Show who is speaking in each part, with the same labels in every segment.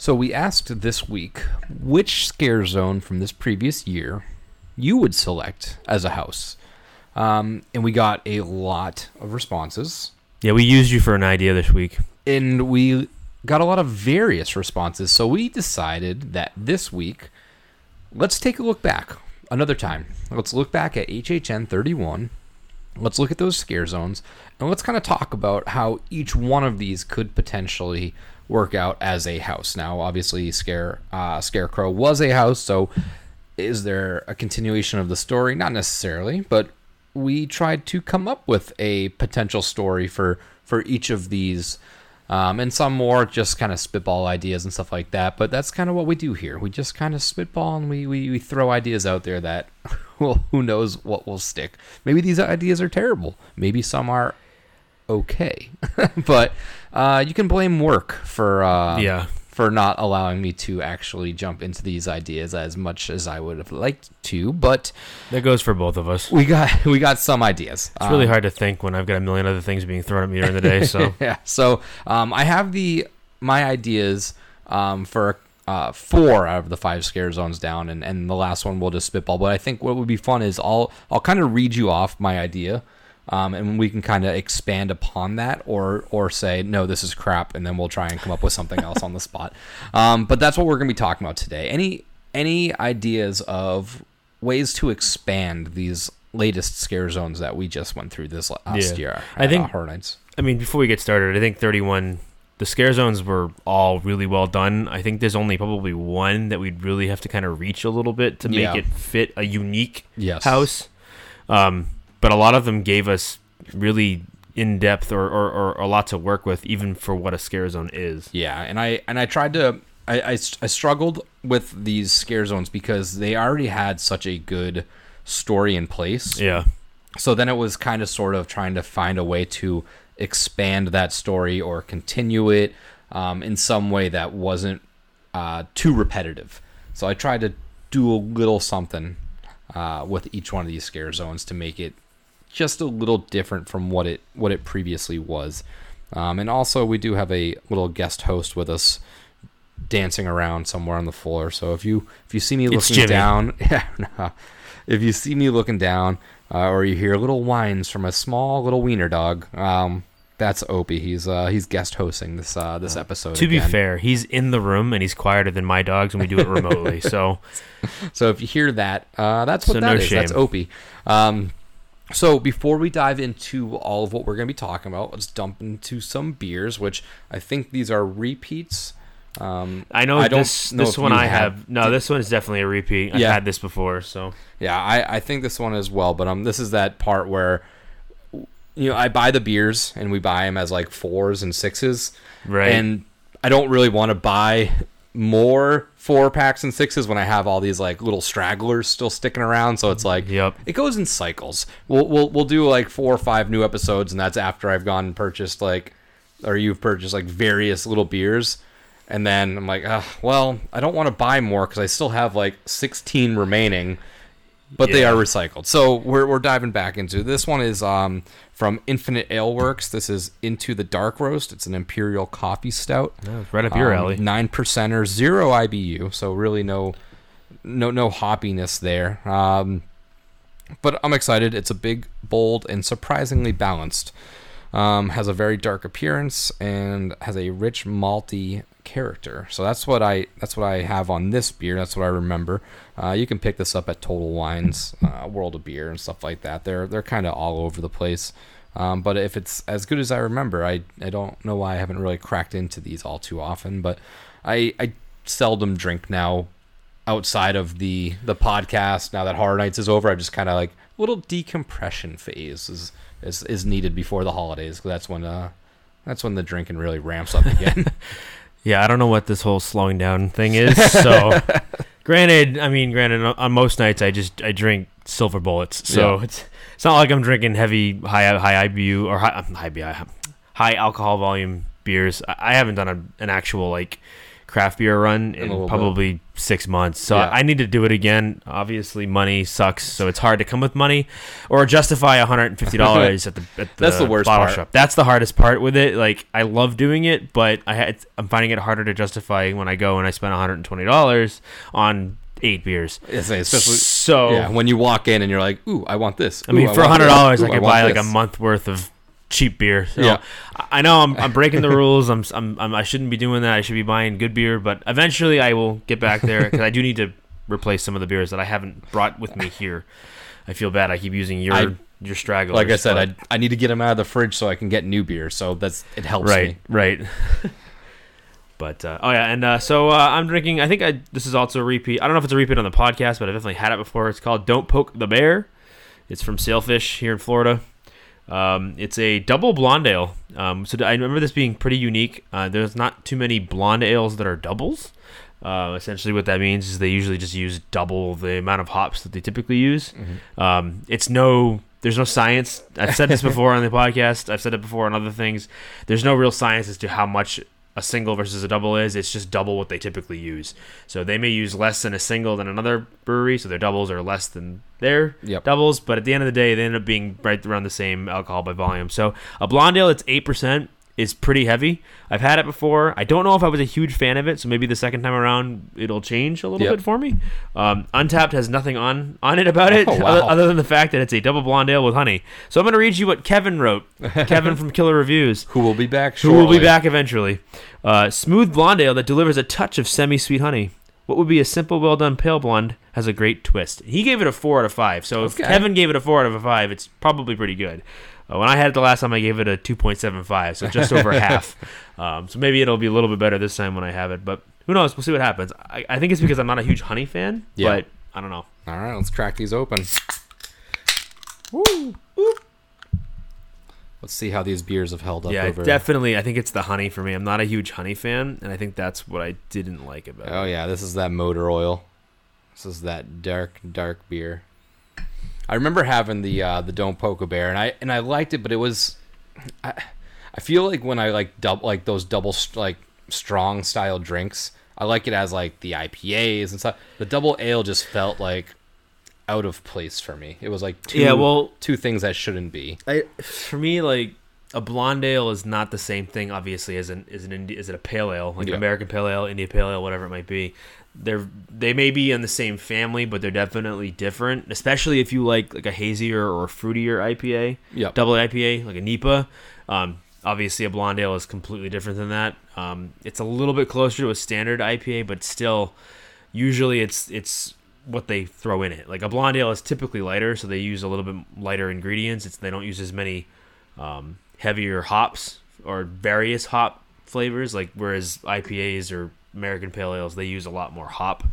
Speaker 1: So we asked this week which scare zone from this previous year you would select as a house. Um, and we got a lot of responses.
Speaker 2: Yeah, we used you for an idea this week.
Speaker 1: and we got a lot of various responses. So we decided that this week, let's take a look back another time. Let's look back at HHN 31. Let's look at those scare zones, and let's kind of talk about how each one of these could potentially work out as a house. Now, obviously, scare uh, Scarecrow was a house, so is there a continuation of the story? Not necessarily, but we tried to come up with a potential story for for each of these um, and some more just kind of spitball ideas and stuff like that but that's kind of what we do here we just kind of spitball and we, we, we throw ideas out there that well who knows what will stick maybe these ideas are terrible maybe some are okay but uh, you can blame work for uh,
Speaker 2: Yeah.
Speaker 1: for not allowing me to actually jump into these ideas as much as I would have liked to but
Speaker 2: That goes for both of us.
Speaker 1: we got we got some ideas
Speaker 2: It's really hard to think when I've got a million other things being thrown at me during the day. So
Speaker 1: yeah. So um, I have the my ideas um, for uh, four out of the five scare zones down, and, and the last one we'll just spitball. But I think what would be fun is I'll I'll kind of read you off my idea. Um, and we can kind of expand upon that, or or say no, this is crap, and then we'll try and come up with something else on the spot. Um, but that's what we're going to be talking about today. Any any ideas of ways to expand these latest scare zones that we just went through this last
Speaker 2: Yeah.
Speaker 1: year?
Speaker 2: I think-
Speaker 1: uh, Horror Nights.
Speaker 2: I mean, before we get started, I think 31, the scare zones were all really well done. I think there's only probably one that we'd really have to kind of reach a little bit to make
Speaker 1: Yeah.
Speaker 2: it fit a unique
Speaker 1: Yes.
Speaker 2: house. Um, but a lot of them gave us really in depth or, or, or a lot to work with, even for what a scare zone is.
Speaker 1: Yeah, and I and I tried to I, I, I struggled with these scare zones because they already had such a good story in place.
Speaker 2: Yeah.
Speaker 1: So then it was kind of sort of trying to find a way to expand that story or continue it um, in some way that wasn't uh, too repetitive. So I tried to do a little something uh, with each one of these scare zones to make it just a little different from what it what it previously was. Um, and also, we do have a little guest host with us dancing around somewhere on the floor. So if you if you see me looking down, yeah, no. if you see me looking down, uh, or you hear little whines from a small little wiener dog, um, that's Opie. He's uh, he's guest hosting this uh, this episode.
Speaker 2: To be fair, he's in the room and he's quieter than my dogs, and we do it remotely. so
Speaker 1: So if you hear that, uh, that's what
Speaker 2: So
Speaker 1: that
Speaker 2: no
Speaker 1: is. That's. Opie. Um, so before we dive into all of what we're going to be talking about, let's dump into some beers, which I think these are repeats. Um,
Speaker 2: I know
Speaker 1: I don't
Speaker 2: this
Speaker 1: know
Speaker 2: this one I
Speaker 1: had-
Speaker 2: have. No, this one is definitely a repeat. I've
Speaker 1: Yeah.
Speaker 2: had this before, so
Speaker 1: Yeah, I, I think this one as well. But um, this is that part where you know I buy the beers and we buy them as like fours and sixes,
Speaker 2: Right.
Speaker 1: And I don't really want to buy more four packs and sixes when I have all these like little stragglers still sticking around. So it's like
Speaker 2: Yep.
Speaker 1: it goes in cycles. We'll we'll we'll do like four or five new episodes, and that's after I've gone and purchased like, or you've purchased like various little beers. And then I'm like, well, I don't want to buy more because I still have like 16 remaining, but they are recycled. So we're, we're diving back into this one is um, from Infinite Ale Works. This is Into the Dark Roast. It's an Imperial Coffee Stout.
Speaker 2: Yeah, it's right up your
Speaker 1: Um,
Speaker 2: alley.
Speaker 1: Nine percenter, zero IBU. So really no, no, no hoppiness there. Um, but I'm excited. It's a big, bold, and surprisingly balanced. Um, has a very dark appearance and has a rich malty character. So that's what I that's what I have on this beer. That's what I remember. Uh, you can pick this up at Total Wines, uh, World of Beer, and stuff like that. They're they're kind of all over the place. Um, but if it's as good as I remember, I I don't know why I haven't really cracked into these all too often. But I I seldom drink now outside of the the podcast. Now that Horror Nights is over, I just kind of like little decompression phase is is, is needed before the holidays. 'cause that's when uh that's when the drinking really ramps up again.
Speaker 2: Yeah, I don't know what this whole slowing down thing is. So, granted, I mean, granted, on- most nights I just I drink silver bullets, so
Speaker 1: Yeah.
Speaker 2: it's it's not like I'm drinking heavy high high IBU or high high high alcohol volume beers. I, I haven't done a, an actual like craft beer run
Speaker 1: a
Speaker 2: in
Speaker 1: little bit.
Speaker 2: probably six months, so
Speaker 1: Yeah.
Speaker 2: I need to do it again. Obviously, money sucks, so it's hard to come with money or justify $150 at the at the,
Speaker 1: That's the worst
Speaker 2: bottle
Speaker 1: part.
Speaker 2: shop. That's the hardest part with it. Like I love doing it, but I had, I'm finding it harder to justify when I go and I spend 120 dollars on eight beers.
Speaker 1: Especially
Speaker 2: So
Speaker 1: yeah, when you walk in and you're like, "Ooh, I want this."
Speaker 2: I mean,
Speaker 1: Ooh,
Speaker 2: for hundred dollars,
Speaker 1: Ooh,
Speaker 2: I could
Speaker 1: want
Speaker 2: buy like a month worth of cheap beer. So
Speaker 1: Yeah.
Speaker 2: I know I'm, I'm breaking the rules. I'm, I'm, I'm I shouldn't be doing that. I should be buying good beer, but eventually I will get back there because I do need to replace some of the beers that I haven't brought with me here. I feel bad. I keep using your
Speaker 1: I-
Speaker 2: your stragglers.
Speaker 1: Like I said,
Speaker 2: but-
Speaker 1: I I need to get them out of the fridge so I can get new beer. So that's it helps
Speaker 2: right,
Speaker 1: me.
Speaker 2: right. but uh, oh yeah, and uh, so uh, I'm drinking. I think I, this is also a repeat. I don't know if it's a repeat on the podcast, but I've definitely had it before. It's called "Don't Poke the Bear." It's from Sailfish here in Florida. Um, it's a double blonde ale. Um, so I remember this being pretty unique. Uh, there's not too many blonde ales that are doubles. Uh, essentially, what that means is they usually just use double the amount of hops that they typically use. Um, it's no, there's no science. I've said this before on the podcast. I've said it before on other things. There's no real science as to how much a single versus a double is. It's just double what they typically use. So they may use less than a single than another brewery, so their doubles are less than their
Speaker 1: Yep.
Speaker 2: doubles. But at the end of the day, they end up being right around the same alcohol by volume. So a blonde ale that's eight percent is pretty heavy. I've had it before. I don't know if I was a huge fan of it, so maybe the second time around it'll change a little
Speaker 1: Yep.
Speaker 2: bit for me. Um, Untappd has nothing on on it about it,
Speaker 1: Oh, wow.
Speaker 2: other, other than the fact that it's a double blonde ale with honey. So I'm going to read you what Kevin wrote. Kevin from Killer Reviews
Speaker 1: Who will be back?
Speaker 2: who will be back eventually. Uh, smooth blonde ale that delivers a touch of semi-sweet honey. What would be a simple, well-done pale blonde has a great twist. He gave it a four out of five. So if Kevin gave it a four out of a five, it's probably pretty good. Uh, when I had it the last time, I gave it a two point seven five, so just over half. Um, so maybe it'll be a little bit better this time when I have it, but who knows? We'll see what happens. I, I think it's because I'm not a huge honey fan,
Speaker 1: Yeah.
Speaker 2: but I don't know.
Speaker 1: All right, let's crack these open. Let's see how these beers have held up
Speaker 2: yeah,
Speaker 1: over.
Speaker 2: definitely. I think it's the honey for me. I'm not a huge honey fan, and I think that's what I didn't like about it.
Speaker 1: Oh yeah, this is that motor oil. This is that dark, dark beer. I remember having the uh, the Don't Poke a Bear, and I and I liked it, but it was, I, I feel like when I like double like those double like strong style drinks, I like it as like the IPAs and stuff. The double ale just felt like out of place for me. It was like two,
Speaker 2: Yeah, well-
Speaker 1: two things that shouldn't be.
Speaker 2: I, for me, like a blonde ale is not the same thing, obviously, as an is an Indi- as it a pale ale, like
Speaker 1: Yeah.
Speaker 2: American pale ale, India pale ale, whatever it might be. They're they may be in the same family, but they're definitely different. Especially if you like like a hazier or fruitier IPA,
Speaker 1: Yep.
Speaker 2: double IPA, like a NEIPA. Um, obviously, a blonde ale is completely different than that. Um, it's a little bit closer to a standard IPA, but still, usually it's it's what they throw in it. Like a blonde ale is typically lighter, so they use a little bit lighter ingredients. It's they don't use as many um, heavier hops or various hop flavors. Like whereas IPAs or American pale ales, they use a lot more hop,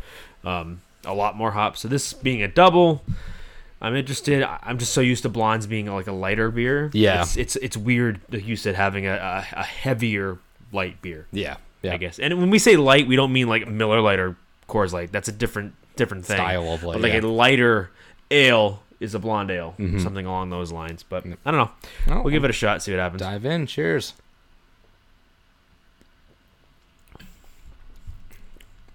Speaker 2: um, a lot more hop. So this being a double. I'm interested. I- I'm just so used to blondes being like a lighter beer.
Speaker 1: Yeah.
Speaker 2: it's it's, it's weird, like you said, having a, a, heavier light beer.
Speaker 1: Yeah, yeah.
Speaker 2: I guess. And when we say light, we don't mean like Miller Lite or Coors Light. That's a different different thing.
Speaker 1: Style of light,
Speaker 2: But like
Speaker 1: yeah. Mm-hmm.
Speaker 2: a lighter ale is a blonde ale, something along those lines. But I don't know.
Speaker 1: Oh,
Speaker 2: We'll give it a shot, see what happens.
Speaker 1: dive in. Cheers.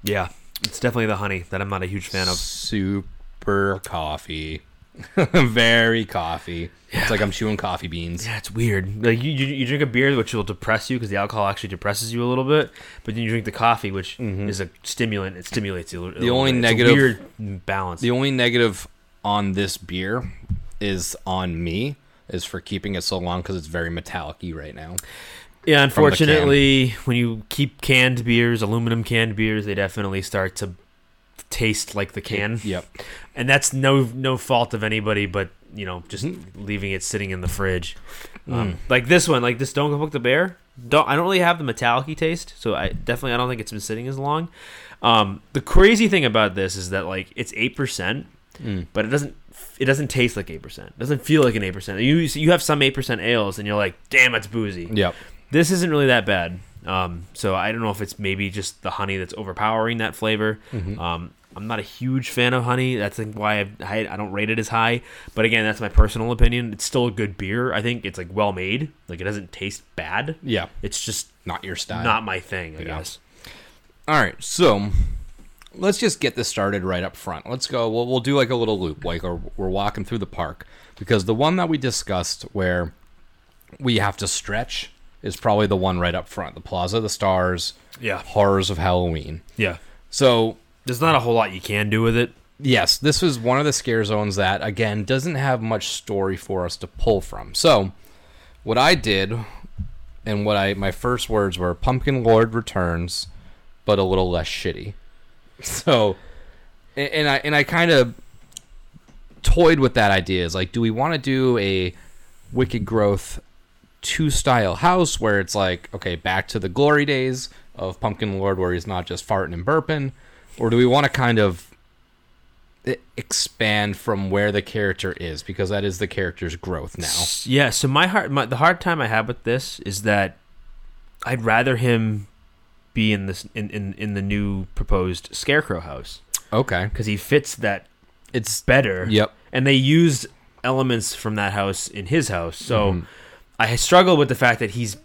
Speaker 2: Yeah, it's definitely the honey that I'm not a huge fan of.
Speaker 1: Super coffee. Very coffee. It's like I'm chewing coffee beans.
Speaker 2: Yeah, it's weird. Like you, you, you drink a beer which will depress you because the alcohol actually depresses you a little bit, but then you drink the coffee which is a stimulant. It stimulates you. a little
Speaker 1: Mm-hmm. The only
Speaker 2: bit. It's a
Speaker 1: negative-
Speaker 2: weird balance.
Speaker 1: The only negative on this beer is on me. is for keeping it so long because it's very metallic-y right now.
Speaker 2: Yeah, unfortunately, when you keep canned beers, aluminum canned beers, they definitely start to taste like the can.
Speaker 1: Yep.
Speaker 2: And that's no no fault of anybody, but you know, just leaving it sitting in the fridge. Um, like this one, like this Don't Go Poke the Bear. Don't I don't really have the metallic taste, so I definitely I don't think it's been sitting as long. Um, the crazy thing about this is that like it's eight percent, but it doesn't it doesn't taste like eight percent. It doesn't feel like an eight percent. You you have some eight percent ales, and you're like, damn, it's boozy.
Speaker 1: Yep.
Speaker 2: This isn't really that bad. Um, so I don't know if it's maybe just the honey that's overpowering that flavor. Um, I'm not a huge fan of honey. That's like why I, I don't rate it as high. But again, that's my personal opinion. It's still a good beer. I think it's like well made. Like it doesn't taste bad.
Speaker 1: Yeah.
Speaker 2: It's just
Speaker 1: Not your style.
Speaker 2: not my thing. I
Speaker 1: Yeah.
Speaker 2: guess.
Speaker 1: All right, so let's just get this started right up front. Let's go. We'll, we'll do like a little loop, like we're, we're walking through the park, because the one that we discussed where we have to stretch is probably the one right up front, the Plaza of the Stars,
Speaker 2: Yeah.
Speaker 1: Horrors of Halloween.
Speaker 2: Yeah.
Speaker 1: So
Speaker 2: There's not a whole lot you can do with it.
Speaker 1: yes, this was one of the scare zones that again doesn't have much story for us to pull from. So what I did and what I my first words were Pumpkin Lord returns, but a little less shitty. So and I and I kind of toyed with that idea is like do we want to do a wicked growth two style house where it's like okay back to the glory days of pumpkin lord where he's not just farting and burping or do we want to kind of expand from where the character is because that is the character's growth now
Speaker 2: Yeah. So my heart my, the hard time I have with this is that I'd rather him be in this in, in, in the new proposed Scarecrow house
Speaker 1: okay
Speaker 2: because he fits that
Speaker 1: it's
Speaker 2: better.
Speaker 1: Yep.
Speaker 2: And they used elements from that house in his house. So
Speaker 1: Mm-hmm.
Speaker 2: I struggle with the fact that he's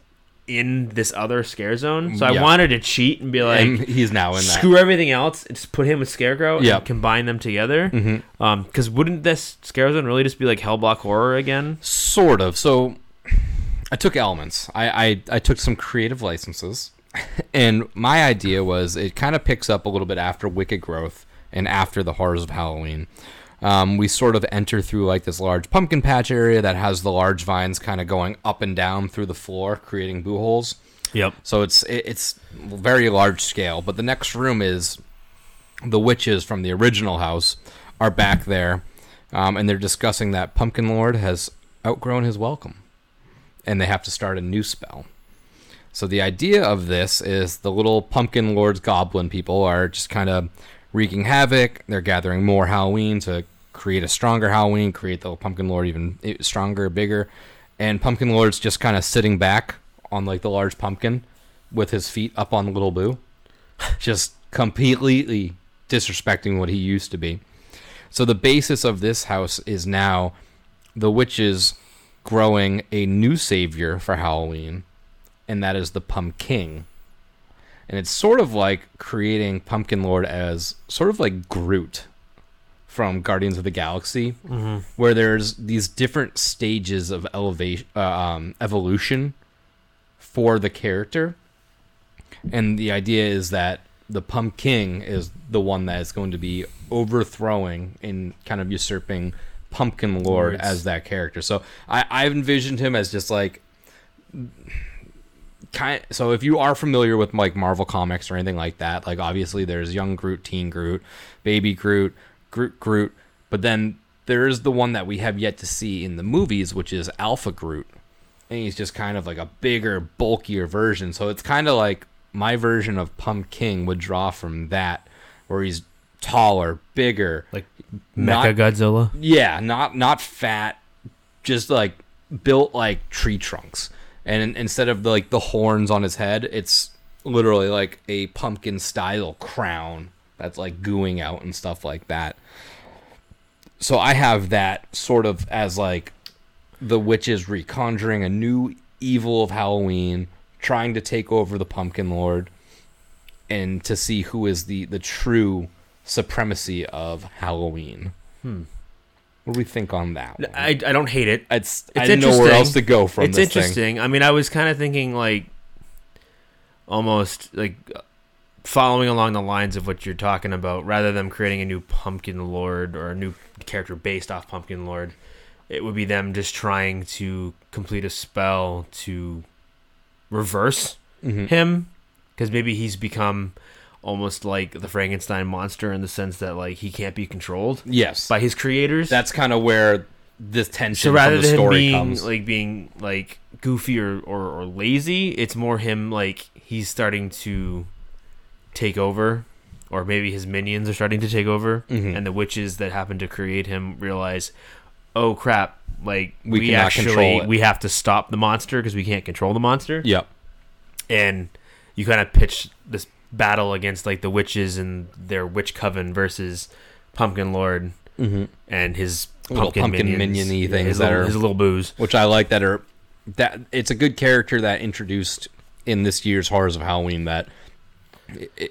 Speaker 2: in this other scare zone. So I
Speaker 1: Yeah.
Speaker 2: wanted to cheat and be like,
Speaker 1: and he's now in that
Speaker 2: screw everything else just put him with Scarecrow
Speaker 1: Yep.
Speaker 2: and combine them together.
Speaker 1: Mm-hmm.
Speaker 2: Um, because wouldn't this scare zone really just be like Hellblock horror again?
Speaker 1: Sort of. So I took elements. I, I, I took some creative licenses. And my idea was it kind of picks up a little bit after Wicked Growth and after the horrors of Halloween. Um, we sort of enter through like this large pumpkin patch area that has the large vines kind of going up and down through the floor, creating boo holes.
Speaker 2: Yep.
Speaker 1: So it's it, it's very large scale. But the next room is the witches from the original house are back there, um, and they're discussing that Pumpkin Lord has outgrown his welcome, and they have to start a new spell. So the idea of this is the little Pumpkin Lord's goblin people are just kind of wreaking havoc. They're gathering more Halloween to create a stronger Halloween, create the Pumpkin Lord even eh, stronger, bigger. And Pumpkin Lord's just kind of sitting back on like the large pumpkin with his feet up on Little Boo, just completely disrespecting what he used to be. So the basis of this house is now the witches growing a new savior for Halloween, and that is the Pumpkin. And it's sort of like creating Pumpkin Lord as sort of like Groot from Guardians of the Galaxy, where there's these different stages of elevation, uh, um, evolution for the character. And the idea is that the Pumpkin King is the one that is going to be overthrowing and kind of usurping Pumpkin Lord
Speaker 2: Lords.
Speaker 1: as that character. So I, I've envisioned him as just like kind so if you are familiar with like Marvel comics or anything like that, like obviously there's young Groot, teen Groot, baby Groot, Groot Groot, but then there is the one that we have yet to see in the movies, which is Alpha Groot. And he's just kind of like a bigger, bulkier version. So it's kind of like my version of Pumpkin would draw from that, where he's taller, bigger,
Speaker 2: Like Mecha Godzilla.
Speaker 1: yeah, not not fat, just like built like tree trunks. And instead of like the horns on his head, it's literally like a pumpkin style crown that's like gooing out and stuff like that. So I have that sort of as like the witches reconjuring a new evil of Halloween, trying to take over the pumpkin lord and to see who is the the true supremacy of Halloween. Hmm. What do we think on that? One?
Speaker 2: I, I don't hate it.
Speaker 1: It's,
Speaker 2: It's
Speaker 1: I didn't know where else to go from
Speaker 2: it's
Speaker 1: this thing.
Speaker 2: interesting. I mean, I was kind of thinking like almost like following along the lines of what you're talking about, rather than creating a new Pumpkin Lord or a new character based off Pumpkin Lord. it would be them just trying to complete a spell to reverse
Speaker 1: Mhm.
Speaker 2: him because maybe he's become almost like the Frankenstein monster in the sense that like he can't be controlled
Speaker 1: Yes,
Speaker 2: by his creators.
Speaker 1: that's kind of where this tension
Speaker 2: so rather than him
Speaker 1: story
Speaker 2: being
Speaker 1: comes.
Speaker 2: like being like goofy or, or, or lazy, it's more him like he's starting to take over, or maybe his minions are starting to take over,
Speaker 1: Mhm.
Speaker 2: and the witches that happen to create him realize, oh crap, like
Speaker 1: We
Speaker 2: we, actually we have to stop the monster because we can't control the monster,
Speaker 1: yep.
Speaker 2: and you kind of pitch this battle against like the witches and their witch coven versus Pumpkin Lord
Speaker 1: Mm-hmm.
Speaker 2: and his
Speaker 1: Little
Speaker 2: pumpkin,
Speaker 1: pumpkin
Speaker 2: minions.
Speaker 1: minion-y things
Speaker 2: his
Speaker 1: that
Speaker 2: little,
Speaker 1: are-
Speaker 2: his little booze.
Speaker 1: which I like that are that it's a good character that introduced in this year's horrors of Halloween that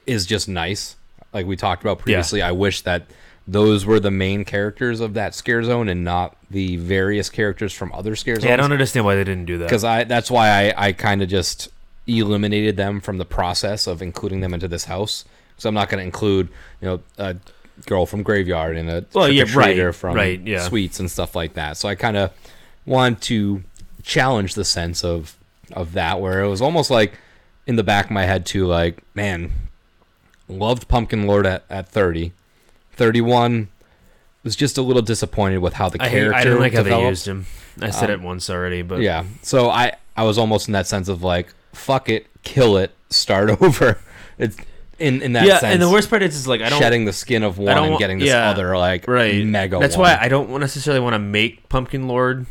Speaker 1: is just nice. Like we talked about previously, I wish that those were the main characters of that scare zone and not the various characters from other scare zones.
Speaker 2: Yeah, I don't understand why they didn't do that.
Speaker 1: because I that's why I I kind of just eliminated them from the process of including them into this house. So I'm not going to include you know a girl from Graveyard and a
Speaker 2: Well, yeah, right,
Speaker 1: from
Speaker 2: right, yeah.
Speaker 1: Sweets and stuff like that. So I kind of want to challenge the sense of of that where it was almost like in the back of my head too like man loved Pumpkin Lord at, at 30 31 was just a little disappointed with how the
Speaker 2: I, hate,
Speaker 1: character
Speaker 2: I didn't like how they used him. I said
Speaker 1: Um,
Speaker 2: it once already, but
Speaker 1: Yeah. So I I was almost in that sense of like fuck it, kill it, start over. It's in in that
Speaker 2: yeah.
Speaker 1: sense.
Speaker 2: And the worst part is, is like I don't
Speaker 1: shedding the skin of one and getting this
Speaker 2: yeah,
Speaker 1: other like
Speaker 2: right.
Speaker 1: mega.
Speaker 2: That's
Speaker 1: one.
Speaker 2: why I don't necessarily want to make Pumpkin Lord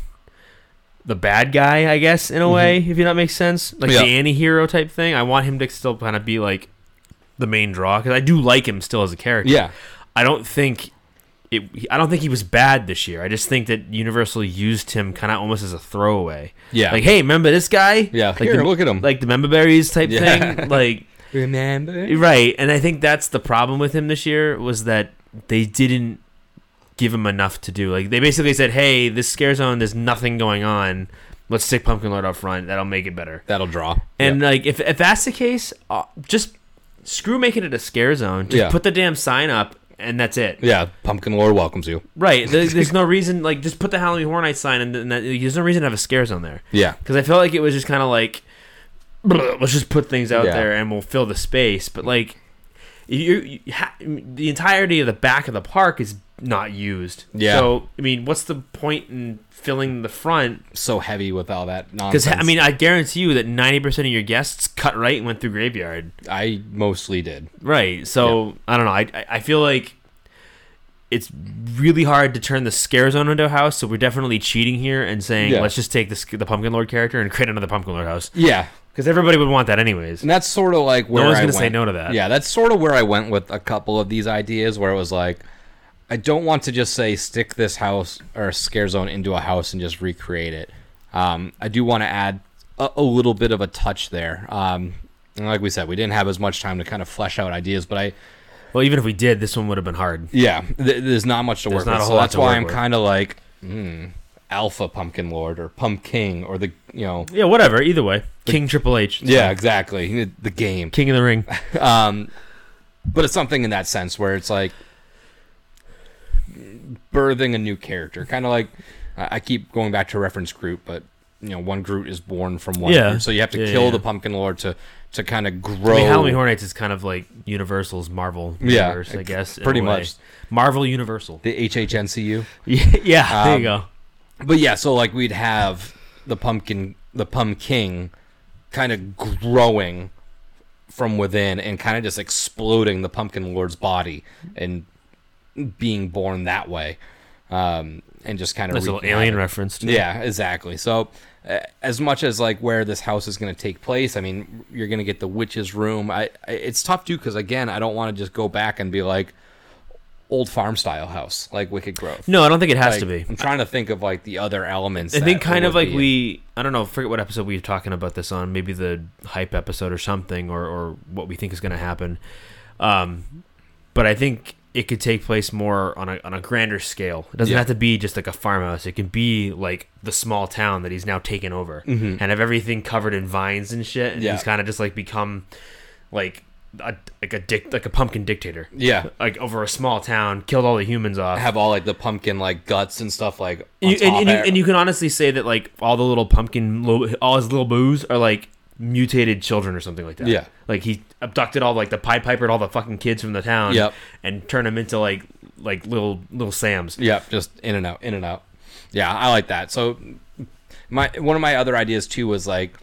Speaker 2: the bad guy. I guess in a way, if that makes sense, like
Speaker 1: Mm-hmm. Yeah.
Speaker 2: the anti-hero type thing. I want him to still kind of be like the main draw because I do like him still as a character.
Speaker 1: Yeah.
Speaker 2: I don't think it. I don't think he was bad this year. I just think that Universal used him kind of almost as a throwaway.
Speaker 1: Yeah.
Speaker 2: Like, hey, remember this guy?
Speaker 1: Yeah,
Speaker 2: Like
Speaker 1: here,
Speaker 2: the,
Speaker 1: look at him.
Speaker 2: Like the Member Berries type
Speaker 1: Yeah.
Speaker 2: thing. Like,
Speaker 1: Remember?
Speaker 2: right. And I think that's the problem with him this year was that they didn't give him enough to do. Like, they basically said, hey, this scare zone, there's nothing going on. Let's stick Pumpkin Lord up front. That'll make it better.
Speaker 1: That'll draw.
Speaker 2: And
Speaker 1: Yeah.
Speaker 2: like, if if that's the case, uh, just screw making it a scare zone. Just
Speaker 1: Yeah.
Speaker 2: put the damn sign up, and that's it.
Speaker 1: yeah, Pumpkin Lord welcomes you.
Speaker 2: Right. There's, there's no reason like just put the Halloween Horror Night sign and, then that, there's no reason to have a scare zone there
Speaker 1: Yeah.
Speaker 2: because I felt like it was just kind of like let's just put things out
Speaker 1: Yeah.
Speaker 2: there and we'll fill the space. But like you, you ha- the entirety of the back of the park is not used.
Speaker 1: Yeah.
Speaker 2: So I mean, what's the point in filling the front?
Speaker 1: So heavy with all that nonsense? Because.
Speaker 2: I mean, I guarantee you that ninety percent of your guests cut right and went through graveyard.
Speaker 1: I mostly did.
Speaker 2: Right. So I don't know. I I- feel like it's really hard to turn the scare zone into a house. So we're definitely cheating here and saying
Speaker 1: Yeah.
Speaker 2: let's just take the the Pumpkin Lord character and create another Pumpkin Lord house
Speaker 1: Yeah.
Speaker 2: because everybody would want that anyways.
Speaker 1: And that's sort of like where
Speaker 2: one's
Speaker 1: I
Speaker 2: gonna say no to that.
Speaker 1: Yeah, that's sort of where I went with a couple of these ideas, where it was like, I don't want to just say stick this house or scare zone into a house and just recreate it. Um, I do want to add a, a little bit of a touch there. Um, and like we said, we didn't have as much time to kind of flesh out ideas, but I
Speaker 2: Well, even if we did, this one would have been hard.
Speaker 1: yeah, th- there's not much to
Speaker 2: There's
Speaker 1: work
Speaker 2: not
Speaker 1: with.
Speaker 2: a
Speaker 1: So
Speaker 2: lot
Speaker 1: that's why I'm kind of like hmm, Alpha Pumpkin Lord or Pumpkin or the you know
Speaker 2: Yeah, whatever. Either way, King Triple H.
Speaker 1: Yeah exactly the game.
Speaker 2: King of the Ring.
Speaker 1: um, but it's something in that sense where it's like birthing a new character, kind of like I I keep going back to reference Groot, but you know one Groot is born from one,
Speaker 2: Yeah.
Speaker 1: Groot, so you have to
Speaker 2: Yeah,
Speaker 1: kill
Speaker 2: yeah.
Speaker 1: the Pumpkin Lord to to kind of
Speaker 2: I
Speaker 1: grow.
Speaker 2: mean, Halloween Horror Nights is kind of like Universal's Marvel
Speaker 1: Yeah,
Speaker 2: universe, I guess.
Speaker 1: pretty much.
Speaker 2: Marvel Universal.
Speaker 1: the HHNCU,
Speaker 2: Yeah, yeah there you
Speaker 1: Um,
Speaker 2: go.
Speaker 1: but yeah, so like we'd have the pumpkin, the pumpkin, kind of growing from within and kind of just exploding the pumpkin lord's body and being born that way um, and just kind of
Speaker 2: Nice little alien reference.
Speaker 1: yeah exactly so uh, as much as like where this house is going to take place i mean you're going to get the witch's room i, I it's tough too because again i don't want to just go back and be like old farm style house like wicked growth
Speaker 2: No, I don't think it has
Speaker 1: Like,
Speaker 2: to be.
Speaker 1: i'm trying to think of like the other elements
Speaker 2: I think kind of like
Speaker 1: be.
Speaker 2: we I don't know, forget what episode we were talking about this on, maybe the hype episode or something, or, or what we think is gonna happen. Um but I think it could take place more on a on a grander scale. It doesn't
Speaker 1: Yeah.
Speaker 2: have to be just like a farmhouse. It can be like the small town that he's now taken over
Speaker 1: Mhm.
Speaker 2: and have everything covered in vines and shit. And
Speaker 1: Yeah.
Speaker 2: he's kind of just like become like a like a dic- like a pumpkin dictator.
Speaker 1: Yeah.
Speaker 2: Like over a small town, killed all the humans off.
Speaker 1: Have all like the pumpkin like guts and stuff like
Speaker 2: you, and, and, you, and you can honestly say that like all the little pumpkin, all his little boos are like mutated children or something like that.
Speaker 1: Yeah.
Speaker 2: like he abducted all like the Pied Piper and all the fucking kids from the town.
Speaker 1: Yep.
Speaker 2: and turned them into like like little little Sams.
Speaker 1: Yep, just in and out, in and out. Yeah, I like that. So my one of my other ideas too was like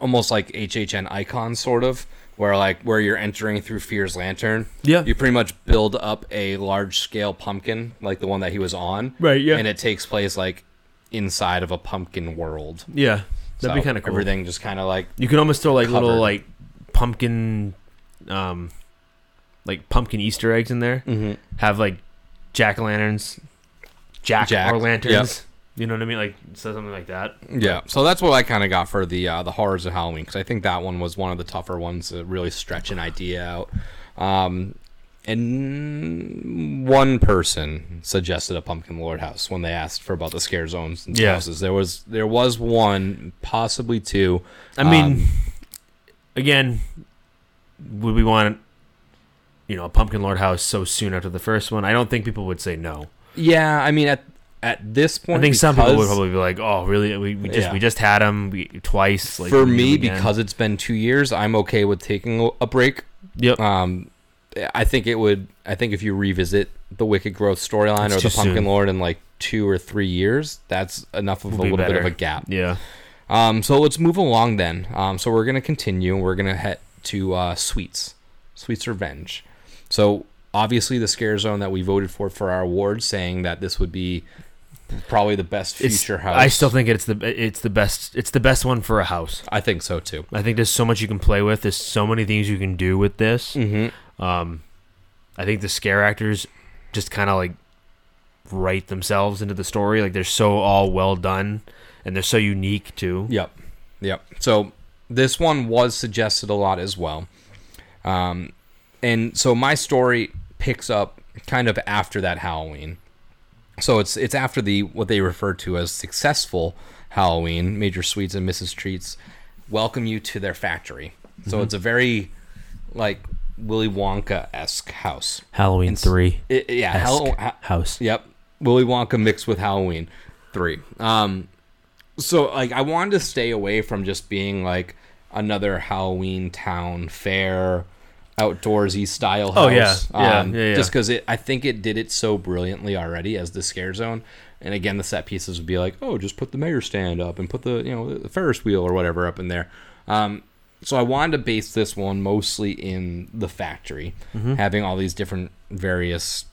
Speaker 1: almost like HHN icons sort of where like where you're entering through Fear's lantern.
Speaker 2: Yeah.
Speaker 1: You pretty much build up a large scale pumpkin like the one that he was on.
Speaker 2: Right, yeah.
Speaker 1: And it takes place like inside of a pumpkin world.
Speaker 2: Yeah, that'd be kind of cool.
Speaker 1: Everything just kind of like
Speaker 2: You can almost throw like little like pumpkin, um, like pumpkin Easter eggs in there.
Speaker 1: Mhm.
Speaker 2: Have like jack o' lanterns, jack,
Speaker 1: Jack,
Speaker 2: or
Speaker 1: yep.
Speaker 2: lanterns. You know what I mean? Like so something like that.
Speaker 1: Yeah, so that's what I kind of got for the uh, the horrors of Halloween because I think that one was one of the tougher ones to really stretch an idea out. Um, and one person suggested a pumpkin lord house when they asked for about the scare zones and
Speaker 2: Yeah.
Speaker 1: houses. There was there was one, possibly two.
Speaker 2: I mean,
Speaker 1: Um,
Speaker 2: again, would we want you know a pumpkin lord house so soon after the first one? I don't think people would say no.
Speaker 1: yeah, I mean at at this point,
Speaker 2: I think some people would probably be like, "Oh, really? We, we just
Speaker 1: Yeah.
Speaker 2: we just had them we, twice." Like,
Speaker 1: for me
Speaker 2: again."
Speaker 1: because it's been two years, I'm okay with taking a- a break.
Speaker 2: yep,
Speaker 1: Um, I think it would. I think if you revisit the Wicked Growth storyline or the Pumpkin
Speaker 2: soon.
Speaker 1: Lord in like two or three years, that's enough of
Speaker 2: Would
Speaker 1: a little bit of a gap.
Speaker 2: yeah,
Speaker 1: Um, so let's move along then. Um, so we're gonna continue. We're gonna head to uh, Sweets, Sweets Revenge. So obviously the scare zone that we voted for for our award, saying that this would be probably the best
Speaker 2: It's-
Speaker 1: future house.
Speaker 2: I still think it's the it's the best it's the best one for a house.
Speaker 1: I think so too.
Speaker 2: I think there's so much you can play with. There's so many things you can do with this.
Speaker 1: Mm-hmm.
Speaker 2: Um, I think the scare actors just kind of like write themselves into the story. Like they're so all well done, and they're so unique too.
Speaker 1: Yep. Yep. So this one was suggested a lot as well. Um, and so my story picks up kind of after that Halloween. So it's it's after the what they refer to as successful Halloween. Major Sweets and Mrs. Treats welcome you to their factory. So it's a very like Willy Wonka esque house.
Speaker 2: Halloween
Speaker 1: It's-
Speaker 2: three.
Speaker 1: It, yeah, Hall- ha-
Speaker 2: house.
Speaker 1: Yep. Willy Wonka mixed with Halloween. Three. Um so like I wanted to stay away from just being like another Halloween town fair outdoorsy style house.
Speaker 2: Oh, yeah. Yeah,
Speaker 1: Um,
Speaker 2: yeah, yeah.
Speaker 1: Just because it I think it did it so brilliantly already as the scare zone. And again the set pieces would be like, oh, just put the mayor stand up and put the you know the Ferris wheel or whatever up in there. Um so I wanted to base this one mostly in the factory,
Speaker 2: Mm-hmm.
Speaker 1: having all these different various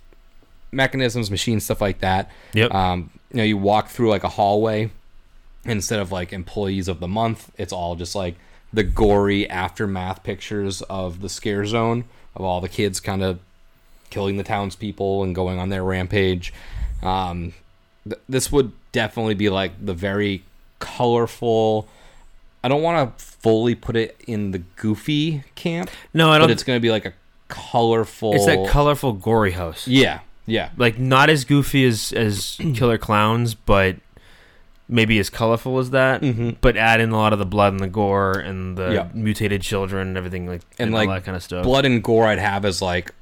Speaker 1: mechanisms, machines, stuff like that.
Speaker 2: Yep.
Speaker 1: Um, you know, you walk through like a hallway instead of like employees of the month. It's all just like the gory aftermath pictures of the scare zone of all the kids kind of killing the townspeople and going on their rampage. Um, th- this would definitely be like the very colorful. I don't want to fully put it in the goofy camp,
Speaker 2: No, I don't.
Speaker 1: it's going to be like a colorful.
Speaker 2: It's that colorful, gory house.
Speaker 1: Yeah, yeah.
Speaker 2: Like not as goofy as as Killer Clowns, but maybe as colorful as that.
Speaker 1: Mhm.
Speaker 2: But add in a lot of the blood and the gore and the
Speaker 1: Yeah.
Speaker 2: mutated children and everything like
Speaker 1: And,
Speaker 2: and,
Speaker 1: like,
Speaker 2: all that kind of stuff.
Speaker 1: blood and gore I'd have as like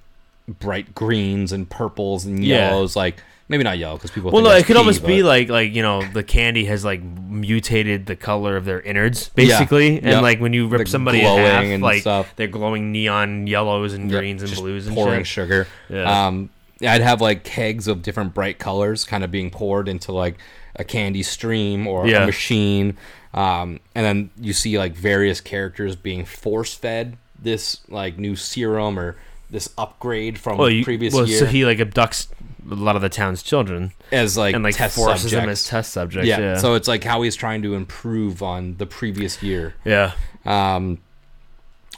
Speaker 1: bright greens and purples and
Speaker 2: Yeah.
Speaker 1: yellows. Like maybe not yellow because people.
Speaker 2: Well,
Speaker 1: think
Speaker 2: no, it could
Speaker 1: pee,
Speaker 2: almost be like like you know the candy has like mutated the color of their innards basically, and
Speaker 1: Yep.
Speaker 2: like when you rip somebody in half,
Speaker 1: and
Speaker 2: like
Speaker 1: stuff.
Speaker 2: they're glowing neon yellows and
Speaker 1: Yep,
Speaker 2: greens and
Speaker 1: just
Speaker 2: blues and
Speaker 1: pouring
Speaker 2: shit.
Speaker 1: sugar.
Speaker 2: Yeah.
Speaker 1: Um, yeah, I'd have like kegs of different bright colors kind of being poured into like a candy stream or
Speaker 2: Yeah.
Speaker 1: a machine. Um, and then you see like various characters being force fed this like new serum or this upgrade from
Speaker 2: Well, you,
Speaker 1: previous
Speaker 2: well,
Speaker 1: year
Speaker 2: so he like abducts a lot of the town's children
Speaker 1: as like
Speaker 2: and like
Speaker 1: test
Speaker 2: forces them
Speaker 1: subjects.
Speaker 2: as test subjects.
Speaker 1: yeah.
Speaker 2: Yeah,
Speaker 1: So it's like how he's trying to improve on the previous year.
Speaker 2: yeah,
Speaker 1: Um,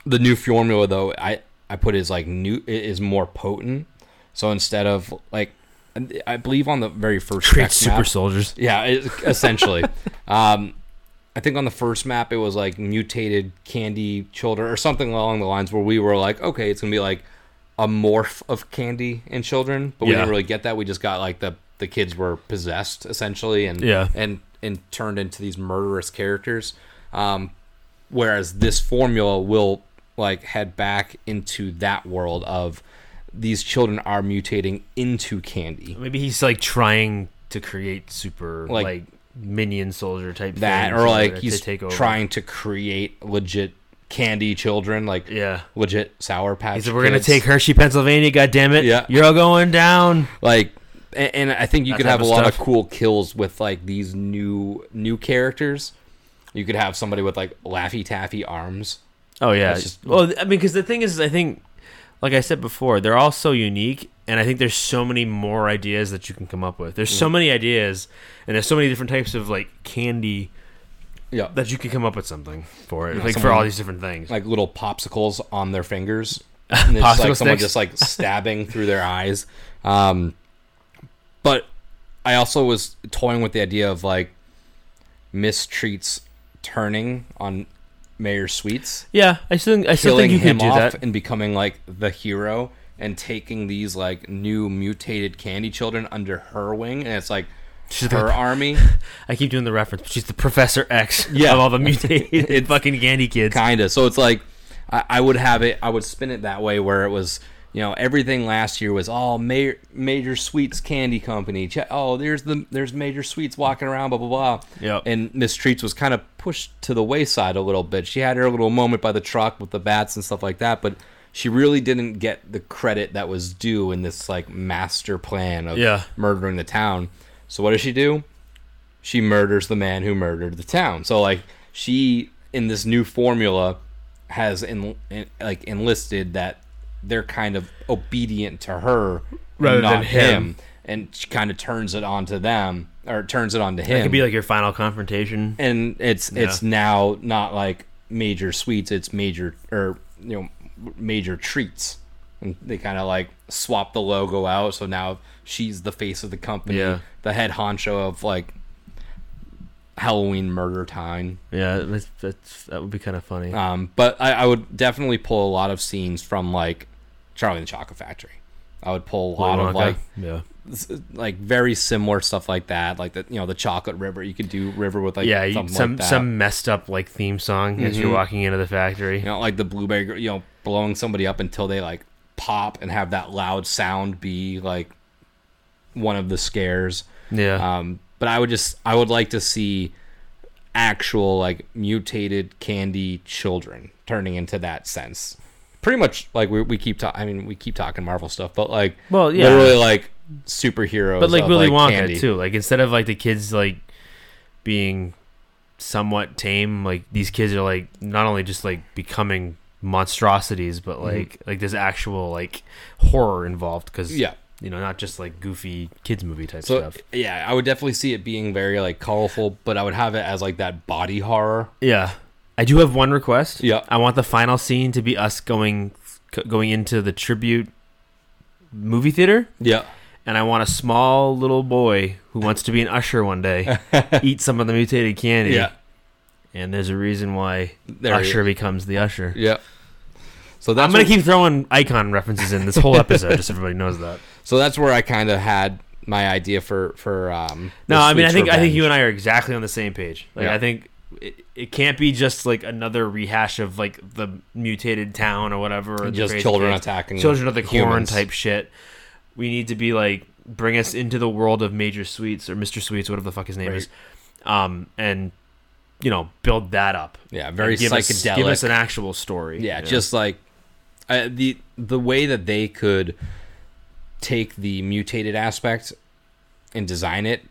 Speaker 1: the new formula though, I I put is like new it is more potent. So instead of like, I believe on the very first
Speaker 2: create super
Speaker 1: map,
Speaker 2: soldiers.
Speaker 1: yeah, it, essentially. um, I think on the first map it was like mutated candy children or something along the lines where we were like, okay, it's gonna be like a morph of candy and children, but we
Speaker 2: Yeah.
Speaker 1: didn't really get that. We just got like the the kids were possessed essentially and
Speaker 2: Yeah.
Speaker 1: and and turned into these murderous characters. Um, whereas this formula will like head back into that world of these children are mutating into candy.
Speaker 2: Maybe he's like trying to create super
Speaker 1: Like-
Speaker 2: like, minion soldier type
Speaker 1: That or like he's
Speaker 2: to take over.
Speaker 1: trying to create legit candy children, like
Speaker 2: Yeah.
Speaker 1: legit sour patch.
Speaker 2: He said, "We're gonna take Hershey, Pennsylvania. God damn it!
Speaker 1: Yeah.
Speaker 2: you're all going down."
Speaker 1: like and, and I think you
Speaker 2: That
Speaker 1: could have a lot of cool kills with like these new new characters. You could have somebody with like Laffy Taffy arms.
Speaker 2: Oh yeah.
Speaker 1: Just-
Speaker 2: well, I mean, because the thing is, I think, like I said before, they're all so unique, and I think there's so many more ideas that you can come up with. There's
Speaker 1: Mm.
Speaker 2: so many ideas, and there's so many different types of like candy
Speaker 1: Yeah.
Speaker 2: that you can come up with something for it,
Speaker 1: Yeah,
Speaker 2: like for
Speaker 1: someone-
Speaker 2: all these different things.
Speaker 1: Like little popsicles on their fingers. And it's
Speaker 2: Popsicle
Speaker 1: like someone
Speaker 2: sticks?
Speaker 1: just like stabbing through their eyes. Um but I also was toying with the idea of like mistreats turning on Mayor Sweets.
Speaker 2: yeah, I still, think, I still think you
Speaker 1: him
Speaker 2: could do
Speaker 1: off
Speaker 2: that.
Speaker 1: and becoming like the hero and taking these like new mutated candy children under her wing and it's like
Speaker 2: She's
Speaker 1: her
Speaker 2: the-
Speaker 1: army
Speaker 2: I keep doing the reference, but she's the Professor X
Speaker 1: Yeah.
Speaker 2: of all the mutated fucking candy kids.
Speaker 1: kind of so it's like I, I would have it i would spin it that way where it was you know everything last year was all major major sweets candy company oh there's the there's major sweets walking around blah blah blah
Speaker 2: Yep.
Speaker 1: and miss treats was kind of pushed to the wayside a little bit she had her little moment by the truck with the bats and stuff like that but she really didn't get the credit that was due in this like master plan of
Speaker 2: Yeah.
Speaker 1: murdering the town so what does she do she murders the man who murdered the town. So like she in this new formula has in, in like enlisted that they're kind of obedient to her
Speaker 2: Rather
Speaker 1: not
Speaker 2: than him.
Speaker 1: and she kind of turns it on to them or turns it on to him.
Speaker 2: It could be like your final confrontation.
Speaker 1: and it's it's now not like major sweets, it's major or you know major treats. And they kind of like swap the logo out, so now she's the face of the company,
Speaker 2: Yeah.
Speaker 1: the head honcho of like Halloween murder time.
Speaker 2: Yeah, that's that would be kind of funny.
Speaker 1: Um, but I, I would definitely pull a lot of scenes from like Charlie and the Chocolate Factory. I would pull a lot
Speaker 2: Willy
Speaker 1: of
Speaker 2: Wonka.
Speaker 1: like
Speaker 2: yeah,
Speaker 1: like very similar stuff like that, like the you know the Chocolate River. You could do River with like
Speaker 2: yeah,
Speaker 1: something
Speaker 2: some
Speaker 1: like that.
Speaker 2: some messed up like theme song as you're
Speaker 1: Mhm.
Speaker 2: walking into the factory.
Speaker 1: you know like the blueberry, you know, blowing somebody up until they like pop and have that loud sound be like one of the scares.
Speaker 2: Yeah,
Speaker 1: Um, but I would just I would like to see actual like mutated candy children turning into that sense. Pretty much like we, we keep talking. I mean, we keep talking Marvel stuff, but like
Speaker 2: Well, yeah.
Speaker 1: literally like superheroes.
Speaker 2: but like
Speaker 1: of,
Speaker 2: Willy Wonka
Speaker 1: candy.
Speaker 2: too. Like instead of like the kids like being somewhat tame, like these kids are like not only just like becoming monstrosities, but like like there's actual like horror involved because
Speaker 1: Mm-hmm. Yeah.
Speaker 2: You know not just like goofy kids movie type
Speaker 1: So
Speaker 2: stuff.
Speaker 1: yeah, I would definitely see it being very like colorful, but I would have it as like that body horror.
Speaker 2: Yeah, I do have one request.
Speaker 1: Yeah.
Speaker 2: I want the final scene to be us going going into the tribute movie theater.
Speaker 1: Yeah.
Speaker 2: and I want a small little boy who wants to be an usher one day eat some of the mutated candy.
Speaker 1: Yeah.
Speaker 2: And there's a reason why
Speaker 1: There he
Speaker 2: Usher becomes the Usher.
Speaker 1: Yeah. So that's
Speaker 2: I'm gonna keep throwing icon references in this whole episode, just so everybody knows that.
Speaker 1: So that's where I kind of had my idea for for um.
Speaker 2: No, I mean I think I think you and I are exactly on the same page. Like
Speaker 1: Yeah.
Speaker 2: I think it, it can't be just like another rehash of like the mutated town or whatever. Or
Speaker 1: Just children
Speaker 2: kids.
Speaker 1: attacking
Speaker 2: children of the corn type shit. We need to be like bring us into the world of Major Sweets or Mr. Sweets, whatever the fuck his name
Speaker 1: Right.
Speaker 2: is, um, and you know build that up.
Speaker 1: Yeah, very
Speaker 2: give us-
Speaker 1: psychedelic.
Speaker 2: give us an actual story.
Speaker 1: yeah,
Speaker 2: you know?
Speaker 1: just like uh, the the way that they could take the mutated aspect and design it,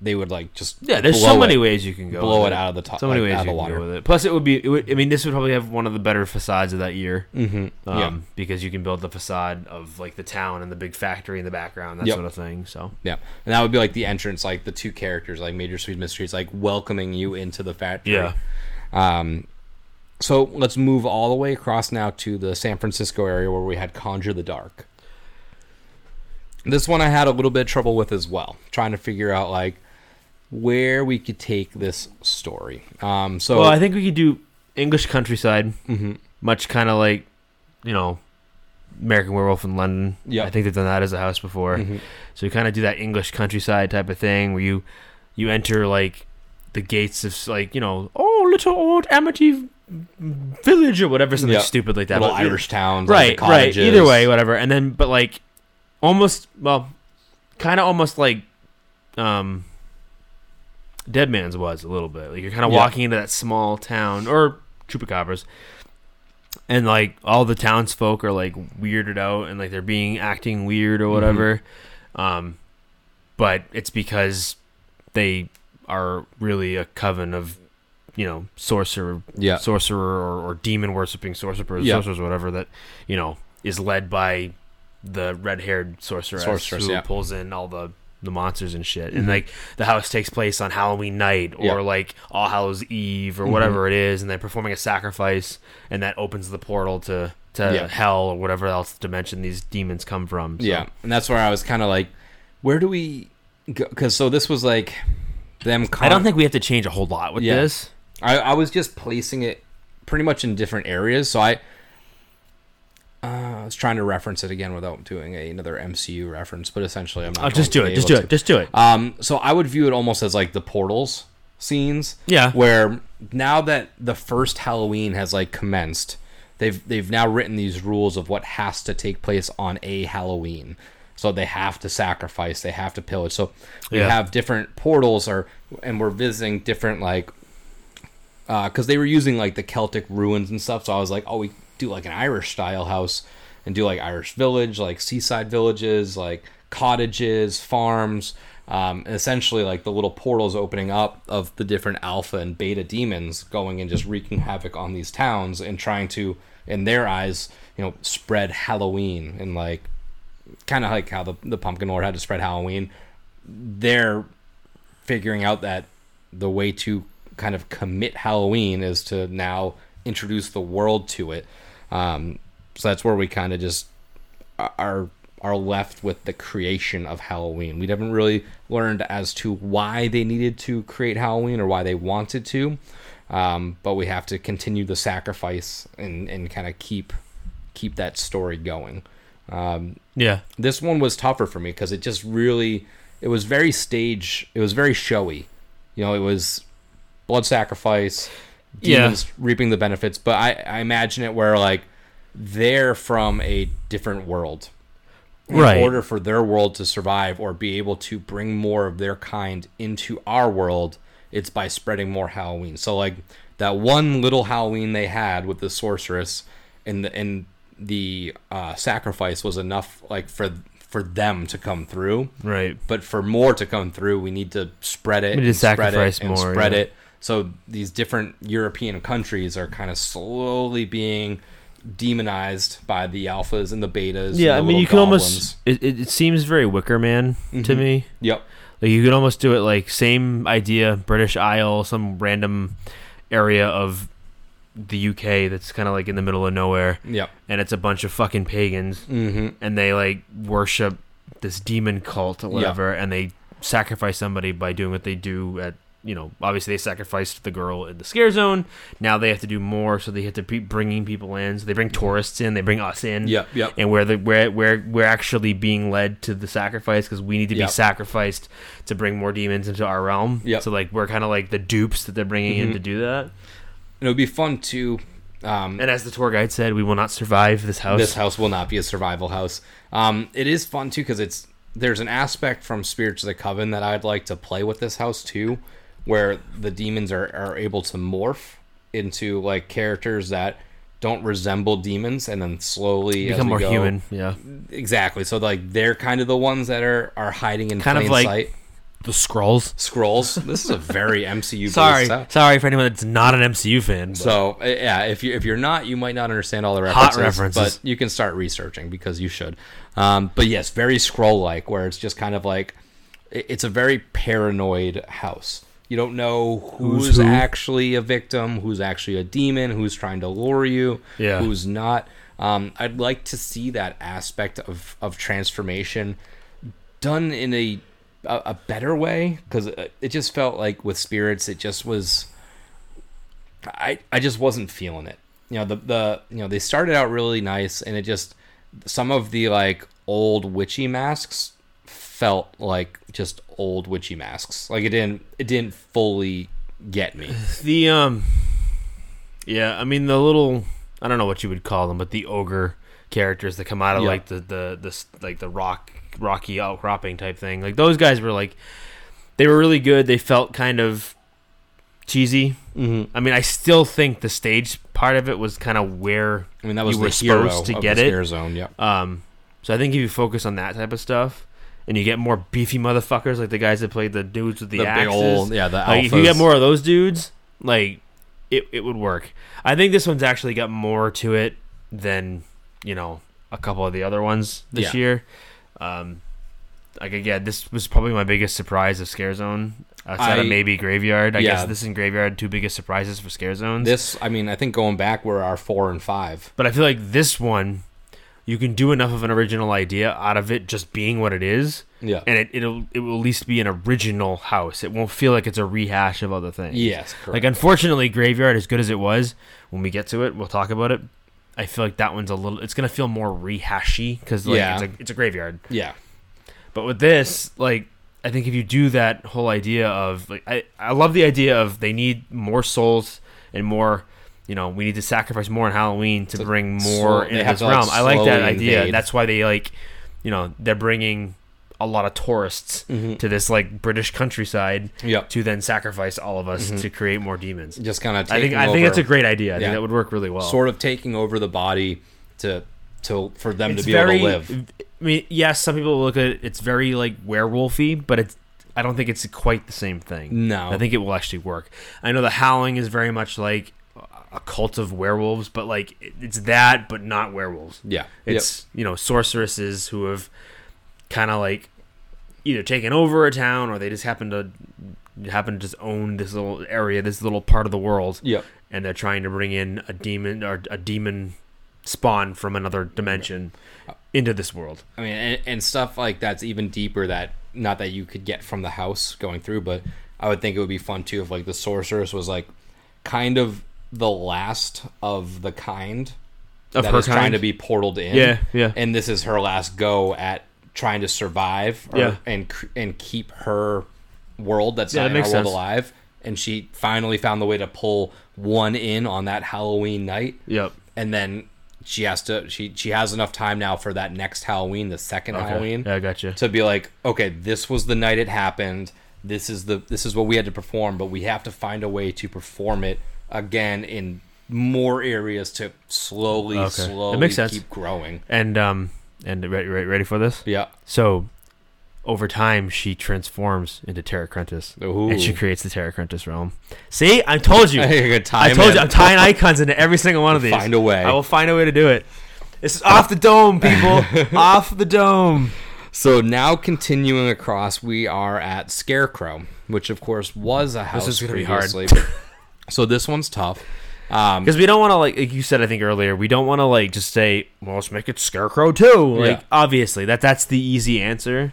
Speaker 1: they would like just
Speaker 2: yeah. There's
Speaker 1: blow
Speaker 2: so many
Speaker 1: it,
Speaker 2: ways you can go.
Speaker 1: blow it out of the top,
Speaker 2: So many
Speaker 1: like,
Speaker 2: ways
Speaker 1: out
Speaker 2: you
Speaker 1: of the
Speaker 2: can go with it. Plus, it would be. It would, I mean, this would probably have one of the better facades of that year.
Speaker 1: Mm-hmm.
Speaker 2: um,
Speaker 1: yeah,
Speaker 2: because you can build the facade of like the town and the big factory in the background, that
Speaker 1: Yep.
Speaker 2: sort of thing. So
Speaker 1: yeah, and that would be like the entrance, like the two characters, like Major Sweet Mysteries, like welcoming you into the factory.
Speaker 2: yeah,
Speaker 1: Um, so let's move all the way across now to the San Francisco area where we had Conjure the Dark. This one I had a little bit of trouble with as well, trying to figure out like where we could take this story. Um, so
Speaker 2: well, I think we could do English countryside,
Speaker 1: Mhm.
Speaker 2: much kind of like you know American Werewolf in London.
Speaker 1: Yep.
Speaker 2: I think they've done that as a house before.
Speaker 1: Mhm.
Speaker 2: So you kind of do that English countryside type of thing where you you enter like the gates of like you know oh little old Amity village or whatever, something
Speaker 1: Yeah.
Speaker 2: stupid like that.
Speaker 1: Little
Speaker 2: But-
Speaker 1: Irish towns, like
Speaker 2: right, right. Either way, whatever. And then, but like, almost, well, kind of almost like, um, Dead Man's was a little bit. Like you're kind of
Speaker 1: Yeah.
Speaker 2: walking into that small town or Chupacabras, and like all the townsfolk are like weirded out and like they're being acting weird or whatever. Um, but it's because they are really a coven of, you know, sorcerer
Speaker 1: Yeah.
Speaker 2: sorcerer or, or demon worshipping sorcerers,
Speaker 1: Yeah.
Speaker 2: sorcerers, whatever that you know is led by the red haired sorceress,
Speaker 1: Sorceress,
Speaker 2: who
Speaker 1: yeah.
Speaker 2: pulls in all the the monsters and shit.
Speaker 1: Mhm.
Speaker 2: And like the house takes place on Halloween night or.
Speaker 1: Mm-hmm.
Speaker 2: like All Hallows Eve or whatever it is, and they're performing a sacrifice, and that opens the portal to to
Speaker 1: Yeah.
Speaker 2: hell or whatever else dimension these demons come from. So,
Speaker 1: Yeah, and that's where I was kind of like, where do we go? Because so this was like them. Con-
Speaker 2: I don't think we have to change a whole lot with
Speaker 1: Yeah.
Speaker 2: this.
Speaker 1: I, I was just placing it pretty much in different areas. So I, uh, I was trying to reference it again without doing a, another MCU reference, but essentially I'm not.
Speaker 2: Oh, just do
Speaker 1: to
Speaker 2: it. Just do
Speaker 1: able
Speaker 2: it. Just do it.
Speaker 1: Um, so I would view it almost as like the portals scenes.
Speaker 2: Yeah.
Speaker 1: Where now that the first Halloween has like commenced, they've they've now written these rules of what has to take place on a Halloween. So they have to sacrifice, they have to pillage. So we
Speaker 2: Yeah.
Speaker 1: have different portals, or and we're visiting different like because they were using like the Celtic ruins and stuff. So I was like, oh, we do like an Irish style house and do like Irish village, like seaside villages, like cottages, farms, um, and essentially like the little portals opening up of the different alpha and beta demons going and just wreaking havoc on these towns and trying to, in their eyes, you know, spread Halloween and like kind of like how the the Pumpkin Lord had to spread Halloween. They're figuring out that the way to kind of commit Halloween is to now introduce the world to it. Um, so that's where we kind of just are are left with the creation of Halloween. We haven't really learned as to why they needed to create Halloween or why they wanted to, um, but we have to continue the sacrifice and and kind of keep keep that story going. Um,
Speaker 2: Yeah.
Speaker 1: this one was tougher for me because it just really it was very stage it was very showy you know it was blood sacrifice
Speaker 2: Yeah.
Speaker 1: reaping the benefits but I, I imagine it where like they're from a different world in
Speaker 2: Right.
Speaker 1: order for their world to survive or be able to bring more of their kind into our world it's by spreading more halloween so like that one little halloween they had with the sorceress and the and the uh, sacrifice was enough like for for them to come through
Speaker 2: Right.
Speaker 1: but for more to come through we need to spread it
Speaker 2: We need to
Speaker 1: and spread
Speaker 2: sacrifice more,
Speaker 1: spread
Speaker 2: yeah.
Speaker 1: it so these different european countries are kind of slowly being demonized by the alphas and the betas
Speaker 2: Yeah, I mean, you can
Speaker 1: goblins.
Speaker 2: almost. It, it, it seems very Wicker Man to
Speaker 1: Mhm.
Speaker 2: me.
Speaker 1: yep
Speaker 2: Like you could almost do it like same idea, British Isle, some random area of the UK that's kind of like in the middle of nowhere,
Speaker 1: yep
Speaker 2: and it's a bunch of fucking pagans,
Speaker 1: mm-hmm.
Speaker 2: and they like worship this demon cult or whatever, and they sacrifice somebody by doing what they do at. You know, obviously they sacrificed the girl in the scare zone. Now they have to do more, so they have to be bringing people in. So they bring tourists in, they bring us in
Speaker 1: yep yep
Speaker 2: and we're the we're we're we're actually being led to the sacrifice because we need to
Speaker 1: Yep.
Speaker 2: be sacrificed to bring more demons into our realm.
Speaker 1: Yep.
Speaker 2: So like we're kind of like the dupes that they're bringing in
Speaker 1: Mhm.
Speaker 2: to do that.
Speaker 1: and it would be fun to um,
Speaker 2: And as the tour guide said, we will not survive this house.
Speaker 1: This house will not be a survival house. Um, it is fun too because it's there's an aspect from Spirits of the Coven that I'd like to play with this house too, where the demons are, are able to morph into like characters that don't resemble demons and then slowly
Speaker 2: become more
Speaker 1: go-
Speaker 2: human. Yeah.
Speaker 1: Exactly. So like they're kind of the ones that are are hiding in
Speaker 2: Kind of
Speaker 1: plain
Speaker 2: like
Speaker 1: sight.
Speaker 2: The scrolls.
Speaker 1: Scrolls. This is a very MCU.
Speaker 2: Sorry,
Speaker 1: set.
Speaker 2: sorry for anyone that's not an MCU fan. but-
Speaker 1: So uh, yeah, if you if you're not, you might not understand all the
Speaker 2: Hot
Speaker 1: references,
Speaker 2: references.
Speaker 1: but you can start researching because you should. Um, but yes, very scroll like, where it's just kind of like it's a very paranoid house. You don't know who's,
Speaker 2: Who's who?
Speaker 1: actually a victim, who's actually a demon, who's trying to lure you,
Speaker 2: Yeah.
Speaker 1: who's not. Um, I'd like to see that aspect of of transformation done in a a, a better way because it just felt like with spirits, it just was. I I just wasn't feeling it. You know the the you know they started out really nice and it just some of the like old witchy masks felt like just old witchy masks. Like it didn't it didn't fully get me.
Speaker 2: the um, Yeah, I mean the little I don't know what you would call them, but the ogre characters that come out of
Speaker 1: Yeah.
Speaker 2: like the the the like the rock rocky outcropping type thing. Like those guys were like they were really good. They felt kind of cheesy.
Speaker 1: Mm-hmm.
Speaker 2: I mean, I still think the stage part of it was kind of where
Speaker 1: I mean, that was
Speaker 2: You were supposed to get it.
Speaker 1: scare zone. yeah.
Speaker 2: um so I think if you focus on that type of stuff and you get more beefy motherfuckers like the guys that played the dudes with the,
Speaker 1: The
Speaker 2: axes,
Speaker 1: old- yeah, the
Speaker 2: like if you get more of those dudes, like it, it would work. I think this one's actually got more to it than you know a couple of the other ones this
Speaker 1: Yeah.
Speaker 2: year. Um, like again, this was probably my biggest surprise of Scare Zone outside of maybe Graveyard. I
Speaker 1: yeah.
Speaker 2: guess this and Graveyard two biggest surprises for Scare Zones.
Speaker 1: This, I mean, I think going back, we're our four and five.
Speaker 2: But I feel like this one, you can do enough of an original idea out of it just being what it is,
Speaker 1: Yeah.
Speaker 2: and it it'll it will at least be an original house. It won't feel like it's a rehash of other things.
Speaker 1: yes. Correct.
Speaker 2: Like unfortunately, Graveyard, as good as it was, when we get to it, we'll talk about it. I feel like that one's a little. It's gonna feel more rehashy because like
Speaker 1: Yeah.
Speaker 2: it's a it's a graveyard.
Speaker 1: yeah.
Speaker 2: But with this, like I think if you do that whole idea of like I I love the idea of they need more souls and more. You know, we need to sacrifice more on Halloween to
Speaker 1: To
Speaker 2: bring more
Speaker 1: slow-
Speaker 2: into this
Speaker 1: like,
Speaker 2: realm. I like that idea.
Speaker 1: invade.
Speaker 2: That's why they like, you know, they're bringing a lot of tourists mm-hmm. to this like British countryside
Speaker 1: Yep.
Speaker 2: to then sacrifice all of us mm-hmm. to create more demons.
Speaker 1: Just kind of.
Speaker 2: I think I think that's a great idea. I
Speaker 1: Yeah.
Speaker 2: think that would work really well.
Speaker 1: sort of taking over the body to to for them
Speaker 2: it's
Speaker 1: to be
Speaker 2: very.
Speaker 1: able to live.
Speaker 2: I mean, yes, some people look at it. It's very like werewolfy, but it's. I don't think it's quite the same thing.
Speaker 1: No.
Speaker 2: I think it will actually work. I know the Howling is very much like a cult of werewolves, but like it's that, but not werewolves.
Speaker 1: Yeah.
Speaker 2: It's you know sorceresses who have kind of like either taken over a town or they just happen to happen to just own this little area, this little part of the world.
Speaker 1: Yep.
Speaker 2: and they're trying to bring in a demon or a demon spawn from another dimension into this world.
Speaker 1: I mean, and, and stuff like that's even deeper that not that you could get from the house going through, but I would think it would be fun too if like the sorceress was like kind of the last of the kind
Speaker 2: Of
Speaker 1: that
Speaker 2: her
Speaker 1: is trying to be portaled in.
Speaker 2: Yeah, yeah.
Speaker 1: And this is her last go at trying to survive or,
Speaker 2: Yeah.
Speaker 1: and and keep her world that's
Speaker 2: Yeah,
Speaker 1: not
Speaker 2: that
Speaker 1: in world alive. And she finally found the way to pull one in on that Halloween night
Speaker 2: Yep.
Speaker 1: and then she has to she she has enough time now for that next Halloween, the second Halloween,
Speaker 2: Yeah, I gotcha.
Speaker 1: to be like, okay, this was the night it happened. This is the this is what we had to perform, but we have to find a way to perform it again in more areas to slowly,
Speaker 2: Okay.
Speaker 1: Slowly
Speaker 2: makes sense.
Speaker 1: keep growing.
Speaker 2: And um and ready, ready, ready for this?
Speaker 1: Yeah.
Speaker 2: So over time she transforms into Terra Cruentus.
Speaker 1: Ooh.
Speaker 2: And she creates the Terra Cruentus realm. See? I told you.
Speaker 1: You're gonna tie
Speaker 2: I told
Speaker 1: in.
Speaker 2: you I'm tying icons into every single one of these.
Speaker 1: Find a way.
Speaker 2: I will find a way to do it. This is off the dome, people. off the dome.
Speaker 1: So now continuing across, we are at Scarecrow, which of course was a house
Speaker 2: is gonna be hard.
Speaker 1: So this one's tough. Um,
Speaker 2: Because we don't want to like, like you said, I think earlier, we don't want to like just say, "Well, let's make it Scarecrow too." Like,
Speaker 1: Yeah.
Speaker 2: obviously, that that's the easy answer.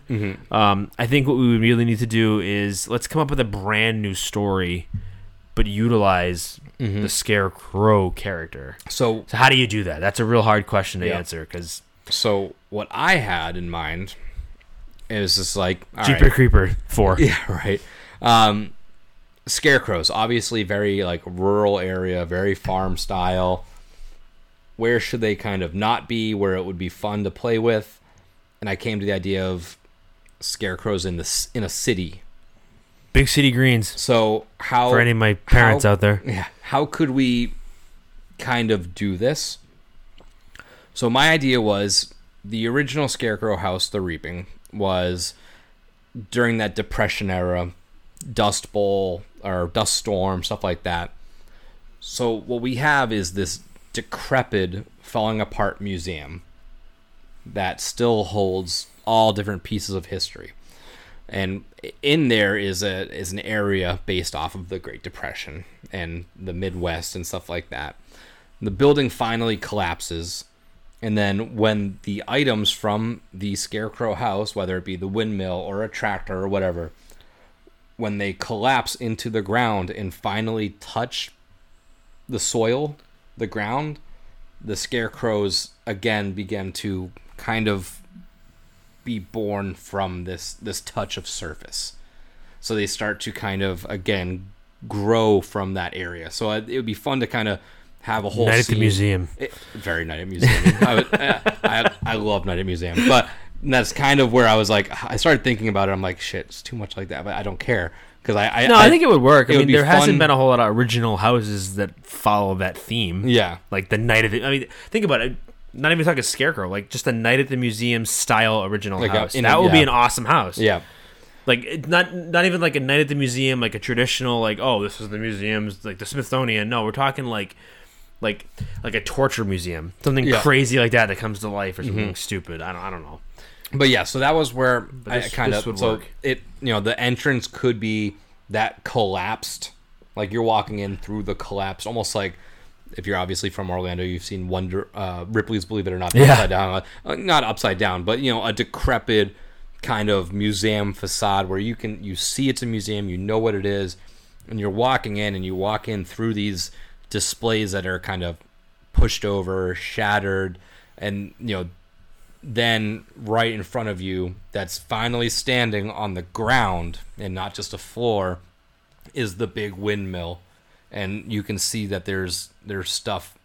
Speaker 2: Um, I think what we really need to do is let's come up with a brand new story, but utilize the Scarecrow character.
Speaker 1: so
Speaker 2: So how do you do that? That's a real hard question to
Speaker 1: Yeah.
Speaker 2: answer because
Speaker 1: So what I had in mind is just like all
Speaker 2: Jeeper
Speaker 1: right.
Speaker 2: Creeper four.
Speaker 1: Yeah, right. Um, scarecrows, obviously very like rural area, very farm style. Where should they kind of not be? Where it would be fun to play with? And I came to the idea of scarecrows in the in a city.
Speaker 2: Big City Greens
Speaker 1: So how
Speaker 2: for any of my parents
Speaker 1: how-
Speaker 2: out there.
Speaker 1: yeah. How could we kind of do this? So my idea was the original Scarecrow House, The Reaping, was during that Depression era, Dust Bowl or Dust Storm, stuff like that. So what we have is this decrepit, falling apart museum that still holds all different pieces of history and in there is a is an area based off of the Great Depression and the Midwest and stuff like that. The building finally collapses, and then when the items from the Scarecrow house, whether it be the windmill or a tractor or whatever, when they collapse into the ground and finally touch the soil, the ground, the scarecrows again begin to kind of be born from this this touch of surface. So they start to kind of again grow from that area. So it it would be fun to kind of have a whole
Speaker 2: Night at the museum.
Speaker 1: It, very night at museum. I, would- I, I love night at museum, but that's kind of where I was like, I started thinking about it. I'm like, shit, it's too much like that, but I don't care because I, I
Speaker 2: No, I, think it would work. I
Speaker 1: it would
Speaker 2: mean, there hasn't been a whole lot of original houses that follow that theme.
Speaker 1: yeah,
Speaker 2: Like the night of the. I mean, think about it. Not even talking scarecrow. Like just a night at the museum style original
Speaker 1: Like
Speaker 2: house.
Speaker 1: a-
Speaker 2: that would be an awesome house.
Speaker 1: yeah,
Speaker 2: Like not not even like a night at the museum, like a traditional like oh this is the museum's like the Smithsonian. No, we're talking like like like a torture museum, something
Speaker 1: Yeah. Mm-hmm.
Speaker 2: crazy like that that comes to life or something stupid. I don't I don't know.
Speaker 1: But yeah, so that was where I
Speaker 2: this-
Speaker 1: kind
Speaker 2: this
Speaker 1: of
Speaker 2: would
Speaker 1: so
Speaker 2: work.
Speaker 1: it you know the entrance could be that collapsed, like you're walking in through the collapse, almost like if you're obviously from Orlando, you've seen Wonder uh, Ripley's Believe It or Not
Speaker 2: Yeah.
Speaker 1: upside down, uh, not upside down, but you know a decrepit kind of museum facade where you can you see it's a museum, you know what it is, and you're walking in and you walk in through these displays that are kind of pushed over, shattered, and you know then right in front of you that's finally standing on the ground and not just a floor is the big windmill. And you can see that there's there's stuff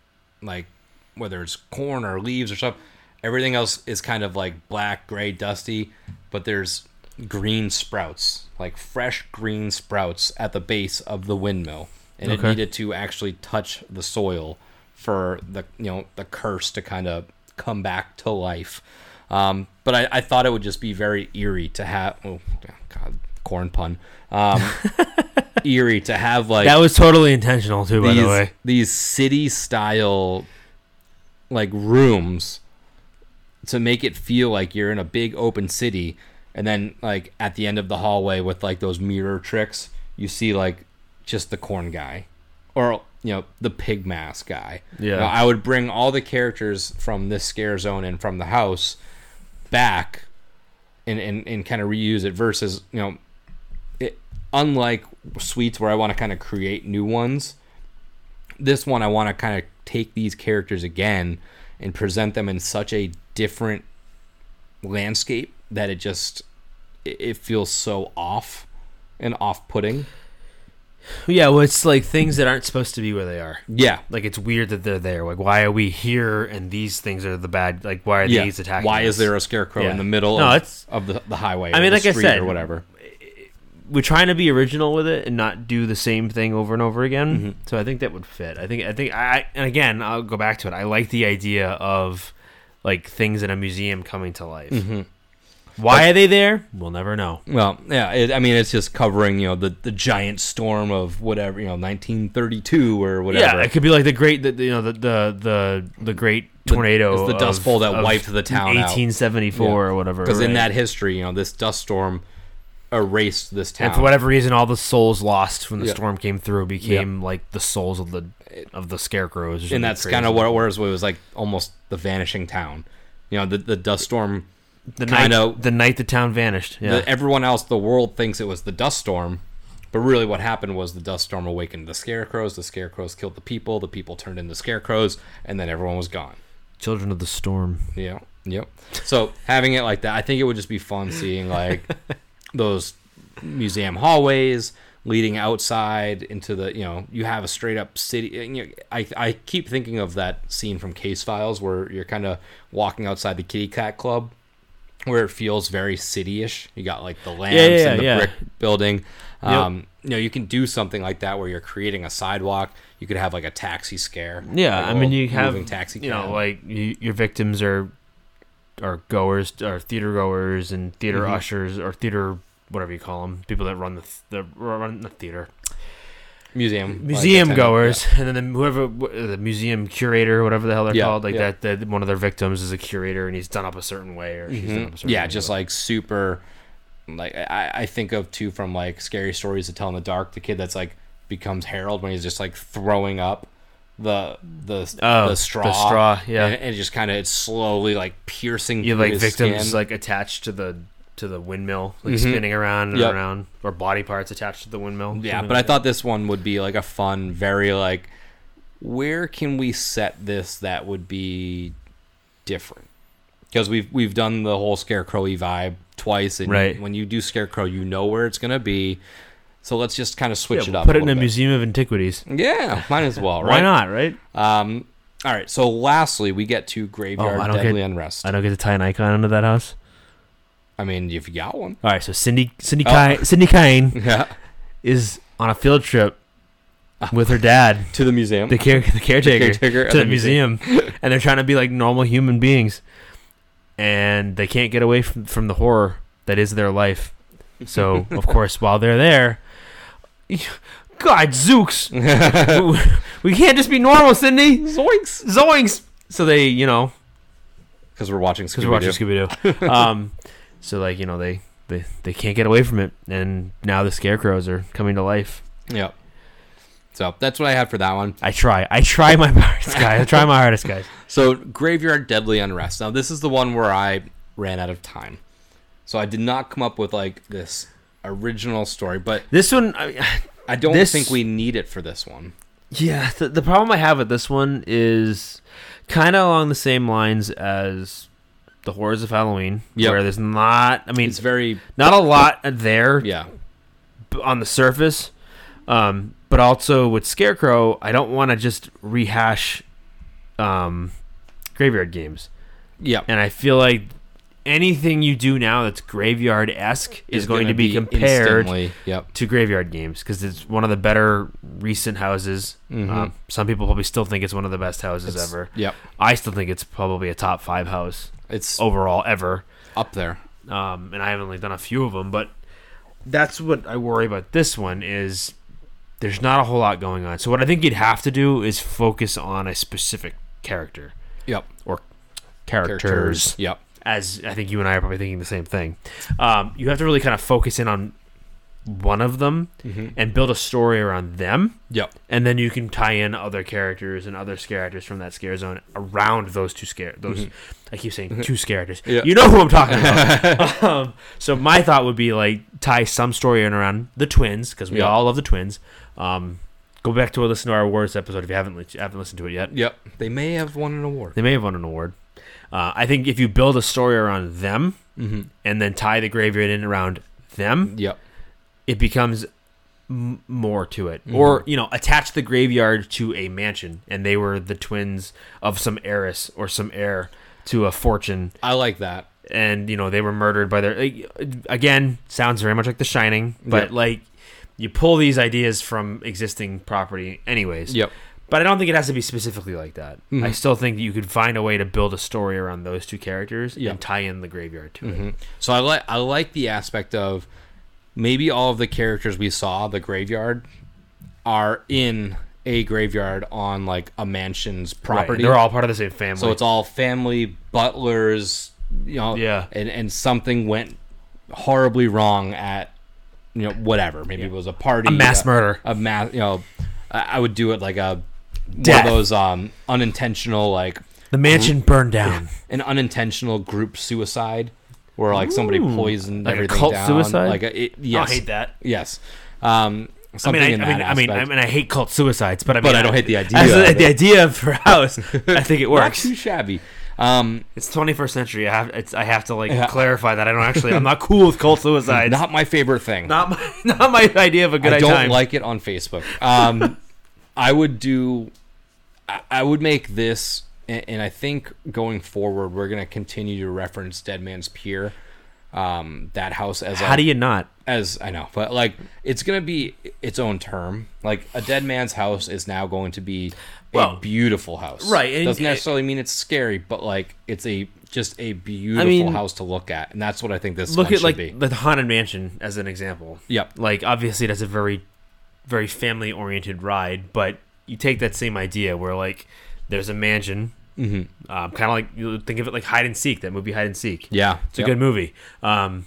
Speaker 1: like whether it's corn or leaves or stuff everything else is kind of like black gray dusty but there's green sprouts like fresh green sprouts at the base of the windmill. And it needed to actually touch the soil for the you know the curse to kind of come back to life. Um, but I, I thought it would just be very eerie to have oh god corn pun. Um, eerie to have like
Speaker 2: That was totally intentional too, by the way.
Speaker 1: these city style like rooms to make it feel like you're in a big open city and then like at the end of the hallway with like those mirror tricks you see like just the corn guy. Or you know the pig mask guy
Speaker 2: Yeah.
Speaker 1: You know, i would bring all the characters from this scare zone and from the house back and and, and kind of reuse it versus you know it, unlike suites where i want to kind of create new ones this one I want to kind of take these characters again and present them in such a different landscape that it just it, it feels so off and off-putting.
Speaker 2: Yeah, well, it's like things that aren't supposed to be where they are.
Speaker 1: Yeah.
Speaker 2: Like it's weird that they're there. Like why are we here and these things are the bad? Like why are
Speaker 1: Yeah.
Speaker 2: these attacking?
Speaker 1: Why is there a scarecrow
Speaker 2: Yeah.
Speaker 1: in the middle
Speaker 2: No,
Speaker 1: of,
Speaker 2: it's-
Speaker 1: of the, the highway?
Speaker 2: I
Speaker 1: or
Speaker 2: mean, like I said,
Speaker 1: or whatever.
Speaker 2: we're trying to be original with it and not do the same thing over and over again.
Speaker 1: Mm-hmm.
Speaker 2: So I think that would fit. I think I think I and again I'll go back to it. I like the idea of like things in a museum coming to life.
Speaker 1: Mm-hmm.
Speaker 2: Why are they there? We'll never know.
Speaker 1: Well, yeah, it, I mean, it's just covering, you know, the, the giant storm of whatever, you know, 1932 or whatever.
Speaker 2: Yeah, it could be like the great, the, you know, the the the, the great tornado.
Speaker 1: it's the Dust
Speaker 2: of-
Speaker 1: Bowl that wiped the town out.
Speaker 2: 1874
Speaker 1: Yeah.
Speaker 2: or whatever.
Speaker 1: Because in that history, you know, this dust storm erased this town.
Speaker 2: and for whatever reason, all the souls lost when the
Speaker 1: Yeah.
Speaker 2: storm came through became like the souls of the of the scarecrows.
Speaker 1: and that's kind of what it was. It was like almost the vanishing town. You know, the the dust storm.
Speaker 2: The night
Speaker 1: kinda-
Speaker 2: the night the town vanished. Yeah,
Speaker 1: The, everyone else, the world thinks it was the dust storm, but really what happened was the dust storm awakened the scarecrows. The scarecrows killed the people. The people turned into scarecrows, and then everyone was gone.
Speaker 2: children of the storm.
Speaker 1: Yeah. Yep. So having it like that, I think it would just be fun seeing like those museum hallways leading outside into the you know you have a straight up city you know, I, I keep thinking of that scene from case files where you're kind of walking outside the kitty cat club where it feels very city-ish. You got like the lamps
Speaker 2: yeah,
Speaker 1: and the
Speaker 2: yeah.
Speaker 1: brick building. Um, you know you can do something like that where you're creating a sidewalk. You could have like a taxi scare.
Speaker 2: Yeah, I mean you have
Speaker 1: taxi
Speaker 2: you know like you, your victims are are goers are theater goers and theater
Speaker 1: Mm-hmm.
Speaker 2: ushers or theater whatever you call them people that run the th- the run the theater
Speaker 1: museum
Speaker 2: museum
Speaker 1: attendant,
Speaker 2: goers and then the, whoever the museum curator whatever the hell they're
Speaker 1: Yeah,
Speaker 2: called like
Speaker 1: yeah.
Speaker 2: that, that one of their victims is a curator and he's done up a certain way or she's done mm-hmm. up a certain
Speaker 1: yeah
Speaker 2: way,
Speaker 1: just like super like I, I think of too from like scary stories to tell in the dark the kid that's like becomes harold when he's just like throwing up the the
Speaker 2: Oh,
Speaker 1: the
Speaker 2: the
Speaker 1: straw
Speaker 2: straw, yeah.
Speaker 1: and, and just kind of it's slowly like piercing
Speaker 2: you like victims
Speaker 1: skin.
Speaker 2: like attached to the to the windmill like
Speaker 1: Mhm.
Speaker 2: spinning around and
Speaker 1: Yep.
Speaker 2: around or body parts attached to the windmill
Speaker 1: yeah
Speaker 2: something
Speaker 1: but i thought this one would be like a fun very like where can we set this that would be different because we've we've done the whole scarecrowy vibe twice and
Speaker 2: Right.
Speaker 1: when you do scarecrow you know where it's gonna be So let's just kind of switch it up.
Speaker 2: put it in a
Speaker 1: bit.
Speaker 2: museum of antiquities.
Speaker 1: Yeah, might as well, right?
Speaker 2: Why not, right?
Speaker 1: Um, all right. So lastly, we get to graveyard
Speaker 2: Oh, I don't
Speaker 1: deadly
Speaker 2: get-
Speaker 1: unrest.
Speaker 2: I don't get to tie an icon into that house.
Speaker 1: I mean, if you got one,
Speaker 2: All right, so Cindy Cindy
Speaker 1: Oh.
Speaker 2: Kine, Cindy Kine
Speaker 1: yeah,
Speaker 2: is on a field trip with her dad,
Speaker 1: to the museum.
Speaker 2: the, care, the caretaker,
Speaker 1: caretaker of
Speaker 2: to the,
Speaker 1: the
Speaker 2: museum, and they're trying to be like normal human beings, and they can't get away from, from the horror that is their life. So, of course, while they're there, God, Zooks, we can't just be normal, Cindy.
Speaker 1: Zoinks!
Speaker 2: Zoinks. So they, you know,
Speaker 1: Because we're watching.
Speaker 2: because we're watching. Scooby Doo. um, so like you know they, they they can't get away from it, and now the scarecrows are coming to life.
Speaker 1: Yeah. So that's what I had for that one.
Speaker 2: I try, I try my hardest, guys. I try my hardest, guys.
Speaker 1: So graveyard deadly unrest. Now this is the one where I ran out of time, so I did not come up with like this original story. But
Speaker 2: This one, I,
Speaker 1: I don't
Speaker 2: This-
Speaker 1: think we need it for this one.
Speaker 2: yeah. The, the problem I have with this one is kind of along the same lines as the horrors of Halloween,
Speaker 1: Yep.
Speaker 2: where there's not. I mean,
Speaker 1: It's very
Speaker 2: not a lot there
Speaker 1: yeah.
Speaker 2: on the surface. Um, but also with Scarecrow, I don't want to just rehash um, graveyard games.
Speaker 1: Yeah.
Speaker 2: And I feel like anything you do now that's graveyard esque is, going to be, compared
Speaker 1: Yep.
Speaker 2: to graveyard games because it's one of the better recent houses. Um, some people probably still think it's one of the best houses
Speaker 1: It's-
Speaker 2: ever.
Speaker 1: Yep.
Speaker 2: I still think it's probably a top five house
Speaker 1: It's
Speaker 2: overall ever.
Speaker 1: up there.
Speaker 2: Um, and I haven't only done a few of them, but that's what I worry about. This one is there's not a whole lot going on. So what I think you'd have to do is focus on a specific character
Speaker 1: Yep.
Speaker 2: or characters.
Speaker 1: Yep.
Speaker 2: As I think you and I are probably thinking the same thing. Um, you have to really kind of focus in on one of them and build a story around them,
Speaker 1: Yep.
Speaker 2: and then you can tie in other characters and other characters from that scare zone around those two scare those. I keep saying two characters.
Speaker 1: Yeah.
Speaker 2: You know who I'm talking about. um, so my thought would be like tie some story in around the twins because we
Speaker 1: Yeah.
Speaker 2: all love the twins. Um, go back to listen to our awards episode if you haven't li- haven't listened to it yet.
Speaker 1: Yep. They may have won an award.
Speaker 2: They may have won an award. Uh, I think if you build a story around them
Speaker 1: Mm-hmm.
Speaker 2: and then tie the graveyard in around them,
Speaker 1: Yep.
Speaker 2: It becomes m- more to it.
Speaker 1: Mm-hmm.
Speaker 2: Or you know, attach the graveyard to a mansion, and they were the twins of some heiress or some heir to a fortune,
Speaker 1: I like that.
Speaker 2: and you know they were murdered by their. Again, sounds very much like The Shining, but
Speaker 1: Yeah.
Speaker 2: like you pull these ideas from existing property, anyways.
Speaker 1: Yep.
Speaker 2: But I don't think it has to be specifically like that.
Speaker 1: Mhm.
Speaker 2: I still think that you could find a way to build a story around those two characters
Speaker 1: Yeah.
Speaker 2: and tie in the graveyard to it.
Speaker 1: Mhm. So I like I like the aspect of maybe all of the characters we saw the graveyard are in a graveyard on like a mansion's
Speaker 2: Right,
Speaker 1: property.
Speaker 2: They're all part of the same family.
Speaker 1: so it's all family butlers, you know.
Speaker 2: Yeah.
Speaker 1: And and something went horribly wrong at you know whatever. Maybe it was a party,
Speaker 2: a mass
Speaker 1: uh,
Speaker 2: murder.
Speaker 1: a mass. You know, I, I would do it like a one of those um unintentional like
Speaker 2: The mansion burned down.
Speaker 1: an unintentional group suicide where like somebody
Speaker 2: Ooh.
Speaker 1: poisoned
Speaker 2: Like a
Speaker 1: everything
Speaker 2: cult
Speaker 1: down.
Speaker 2: suicide?
Speaker 1: Like a, it, yes,
Speaker 2: I hate that.
Speaker 1: Yes, um,
Speaker 2: I mean, I,
Speaker 1: in
Speaker 2: I mean, I mean, I mean, I hate cult suicides, but I mean,
Speaker 1: But I don't hate the idea
Speaker 2: As
Speaker 1: of
Speaker 2: the, idea for house, I think it
Speaker 1: Not
Speaker 2: works.
Speaker 1: too shabby. Um,
Speaker 2: It's 21st century. I have, it's, I have to like
Speaker 1: Yeah.
Speaker 2: clarify that I don't actually, I'm not cool with cult suicides.
Speaker 1: not my favorite thing.
Speaker 2: not my, not my idea of a good idea.
Speaker 1: I don't
Speaker 2: time.
Speaker 1: like it on Facebook. Um, I would do. I would make this, and, and I think going forward, we're gonna continue to reference Dead Man's Pier. Um, that house as
Speaker 2: How
Speaker 1: a,
Speaker 2: do you not?
Speaker 1: as I know, but like it's gonna be its own term. Like a dead man's house is now going to be
Speaker 2: Well,
Speaker 1: a beautiful house,
Speaker 2: right, and-
Speaker 1: Doesn't necessarily mean it's scary, but like it's a just a beautiful house to look at, and that's what I think this
Speaker 2: Look
Speaker 1: one
Speaker 2: at
Speaker 1: should
Speaker 2: like
Speaker 1: be.
Speaker 2: the haunted mansion as an example.
Speaker 1: Yep.
Speaker 2: Like obviously that's a very, very family oriented ride, but you take that same idea where like there's a mansion, mm-hmm. um, kind of like you think of it like hide and seek. That movie Hide and Seek.
Speaker 1: Yeah,
Speaker 2: It's a good movie. Um,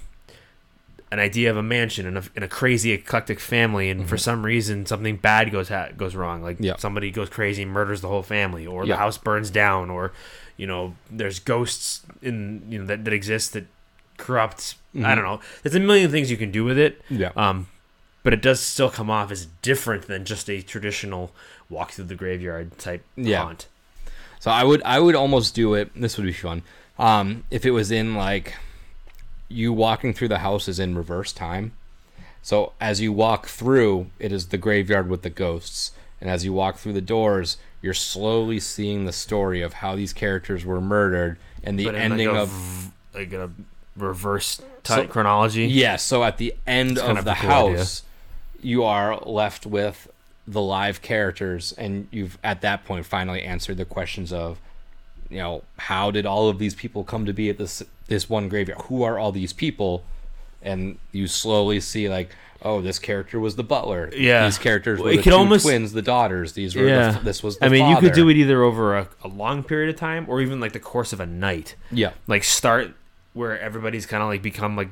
Speaker 2: an idea of a mansion and a, and a crazy eclectic family, and for some reason something bad goes ha- goes wrong. Like
Speaker 1: Mm-hmm.
Speaker 2: Somebody goes crazy, and murders the whole family, or
Speaker 1: Yeah.
Speaker 2: the house burns down, or you know there's ghosts in you know that, that exist that corrupt. I don't know. There's a million things you can do with it.
Speaker 1: Mm-hmm. Yeah.
Speaker 2: Um, but it does still come off as different than just a traditional walk through the graveyard type
Speaker 1: Yeah.
Speaker 2: haunt.
Speaker 1: So I would I would almost do it. This would be fun. Um, if it was in like you walking through the house is in reverse time, So as you walk through, it is the graveyard with the ghosts, and as you walk through the doors, you're slowly seeing the story of how these characters were murdered and the ending
Speaker 2: like a,
Speaker 1: of
Speaker 2: like a reverse
Speaker 1: So-
Speaker 2: type chronology.
Speaker 1: Yeah, so at the end of the
Speaker 2: cool idea.
Speaker 1: house, you are left with the live characters, and you've at that point finally answered the questions of, you know, how did all of these people come to be at this this one graveyard? Who are all these people? And you slowly see like, oh, this character was the butler.
Speaker 2: Yeah.
Speaker 1: these characters were
Speaker 2: it
Speaker 1: the
Speaker 2: could
Speaker 1: two
Speaker 2: almost-
Speaker 1: twins, the daughters. These were
Speaker 2: Yeah.
Speaker 1: the, this was. The
Speaker 2: I mean, you could do it either over a, a long period of time or even like the course of a night.
Speaker 1: Yeah,
Speaker 2: Like start where everybody's kind of like become like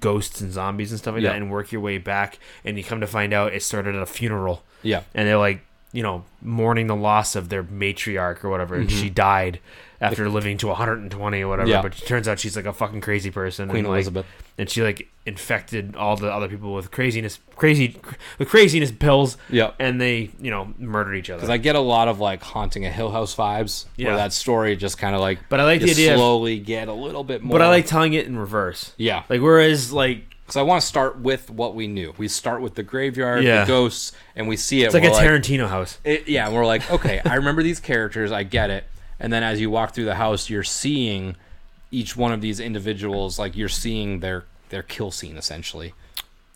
Speaker 2: ghosts and zombies and stuff like
Speaker 1: Yeah.
Speaker 2: that, and work your way back, and you come to find out it started at a funeral,
Speaker 1: yeah,
Speaker 2: and they're like, you know, mourning the loss of their matriarch or whatever, and
Speaker 1: Mm-hmm.
Speaker 2: she died after living to 120 or whatever.
Speaker 1: Yeah.
Speaker 2: But it turns out she's like a fucking crazy person.
Speaker 1: Queen
Speaker 2: and, like,
Speaker 1: Elizabeth.
Speaker 2: and she like infected all the other people with craziness, crazy, with craziness pills.
Speaker 1: Yeah.
Speaker 2: and they you know murdered each other.
Speaker 1: Because I get a lot of like haunting a Hill House vibes.
Speaker 2: Yeah.
Speaker 1: where that story just kind of like.
Speaker 2: But I like the idea of-
Speaker 1: Slowly get a little bit more.
Speaker 2: but I like telling it in reverse.
Speaker 1: Yeah.
Speaker 2: Like whereas like
Speaker 1: Because I want to start with what we knew. We start with the graveyard,
Speaker 2: Yeah.
Speaker 1: the ghosts, and we see it.
Speaker 2: it's like a
Speaker 1: we're
Speaker 2: Tarantino house.
Speaker 1: it- yeah, and we're like, okay, I remember these characters. I get it. And then as you walk through the house, you're seeing each one of these individuals. Like you're seeing their their kill scene essentially.